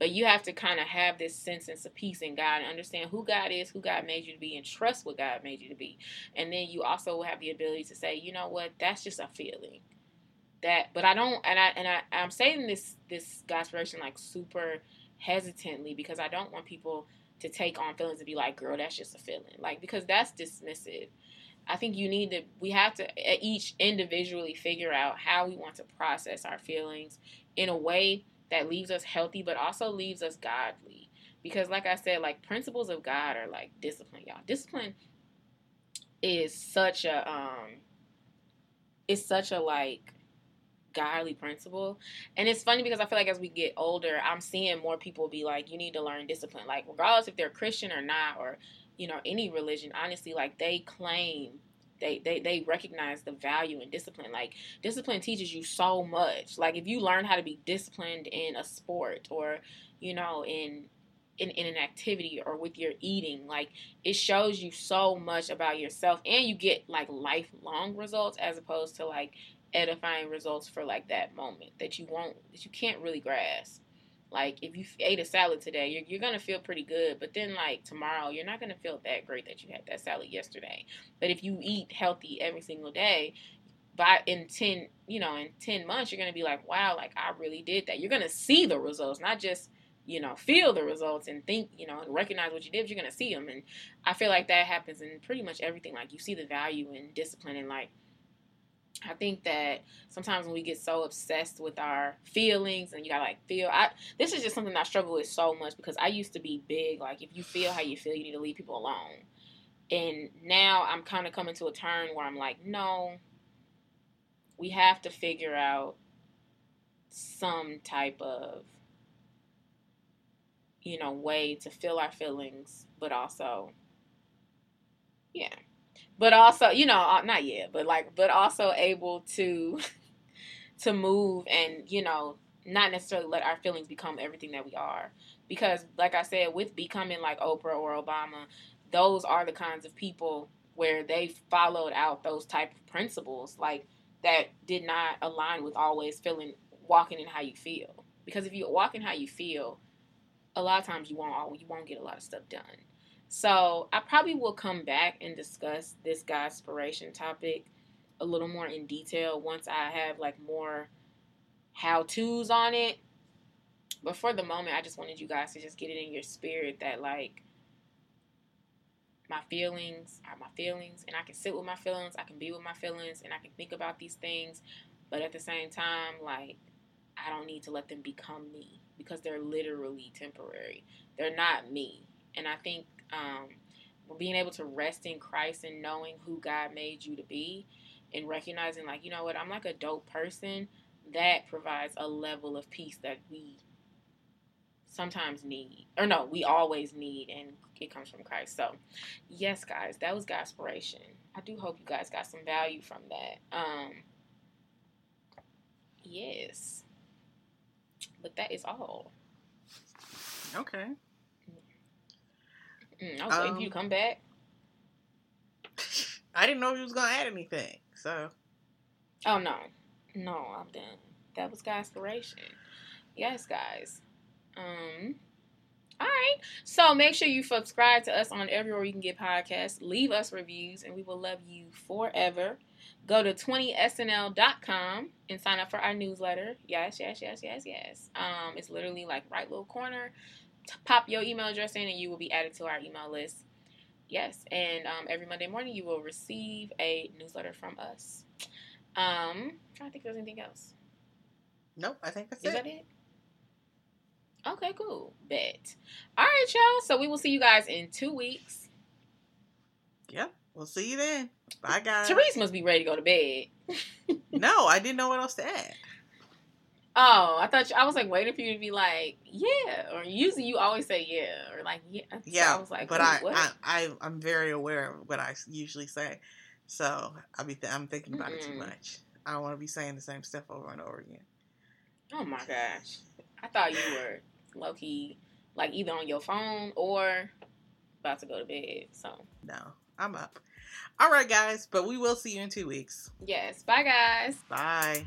But you have to kind of have this sense of peace in God and understand who God is, who God made you to be, and trust what God made you to be. And then you also have the ability to say, you know what, that's just a feeling. That, but I don't, and I and I, I'm saying this this Godspiration like super hesitantly because I don't want people to take on feelings and be like, girl, that's just a feeling, like because that's dismissive. I think you need to, we have to each individually figure out how we want to process our feelings in a way that leaves us healthy, but also leaves us godly. Because, like I said, like principles of God are like discipline, y'all. Discipline is such a um, it's such a like godly principle. And it's funny because I feel like as we get older, I'm seeing more people be like, you need to learn discipline. Like, regardless if they're Christian or not, or, you know, any religion, honestly, like they claim they, they they recognize the value in discipline. Like discipline teaches you so much. Like if you learn how to be disciplined in a sport or you know in in, in an activity or with your eating, like it shows you so much about yourself and you get like lifelong results as opposed to like edifying results for like that moment that you won't that you can't really grasp. Like if you ate a salad today, you're, you're gonna feel pretty good, but then like tomorrow, you're not gonna feel that great that you had that salad yesterday. But if you eat healthy every single day, by in ten, you know, in ten months, you're gonna be like, wow, like I really did that. You're gonna see the results, not just you know feel the results and think you know and recognize what you did. You're gonna see them, and I feel like that happens in pretty much everything. Like you see the value in discipline and like I think that sometimes when we get so obsessed with our feelings and you gotta like feel I this is just something I struggle with so much because I used to be big like if you feel how you feel you need to leave people alone. And now I'm kind of coming to a turn where I'm like, no, we have to figure out some type of you know way to feel our feelings but also yeah but also you know uh, not yet but like but also able to (laughs) to move and you know not necessarily let our feelings become everything that we are. Because like i said with becoming like oprah or obama those are the kinds of people where they followed out those type of principles like that did not align with always feeling walking in how you feel. Because if you walk in how you feel a lot of times you won't you won't get a lot of stuff done so i probably will come back and discuss this Godspiration topic a little more in detail once i have like more how to's on it but for the moment i just wanted you guys to just get it in your spirit that like my feelings are my feelings and I can sit with my feelings, I can be with my feelings and I can think about these things, but at the same time like I don't need to let them become me because they're literally temporary. They're not me. And I think um, being able to rest in Christ and knowing who God made you to be and recognizing like, you know what, I'm like a dope person, that provides a level of peace that we sometimes need or no we always need and it comes from christ. So yes guys that was Godspiration i do hope you guys got some value from that. Um yes. But that is all. Okay mm, i was um, waiting for you to um, come back (laughs) i didn't know you was gonna add anything so oh no no i'm done that was Godspiration yes guys um, all right. So make sure you subscribe to us on everywhere you can get podcasts. Leave us reviews, and we will love you forever. Go to 20snl.com and sign up for our newsletter. Yes, yes, yes, yes, yes. Um, it's literally like right little corner. Pop your email address in, and you will be added to our email list. Yes, and um, every Monday morning you will receive a newsletter from us. Um, I think there's anything else. Nope, I think that's Is it. that it? Okay, cool. Bet. All right, y'all. So we will see you guys in two weeks. Yep. We'll see you then. Bye, guys. Therese must be ready to go to bed. (laughs) no, I didn't know what else to add. Oh, I thought you, I was like waiting for you to be like, yeah, or usually you always say yeah, or like yeah. Yeah, so I was like, but I, I, I, I'm very aware of what I usually say, so I be, th- I'm thinking about mm it too much. I don't want to be saying the same stuff over and over again. Oh my gosh, I thought you were low key, like either on your phone or about to go to bed. So no, I'm up. All right, guys, but we will see you in two weeks. Yes. Bye, guys. Bye.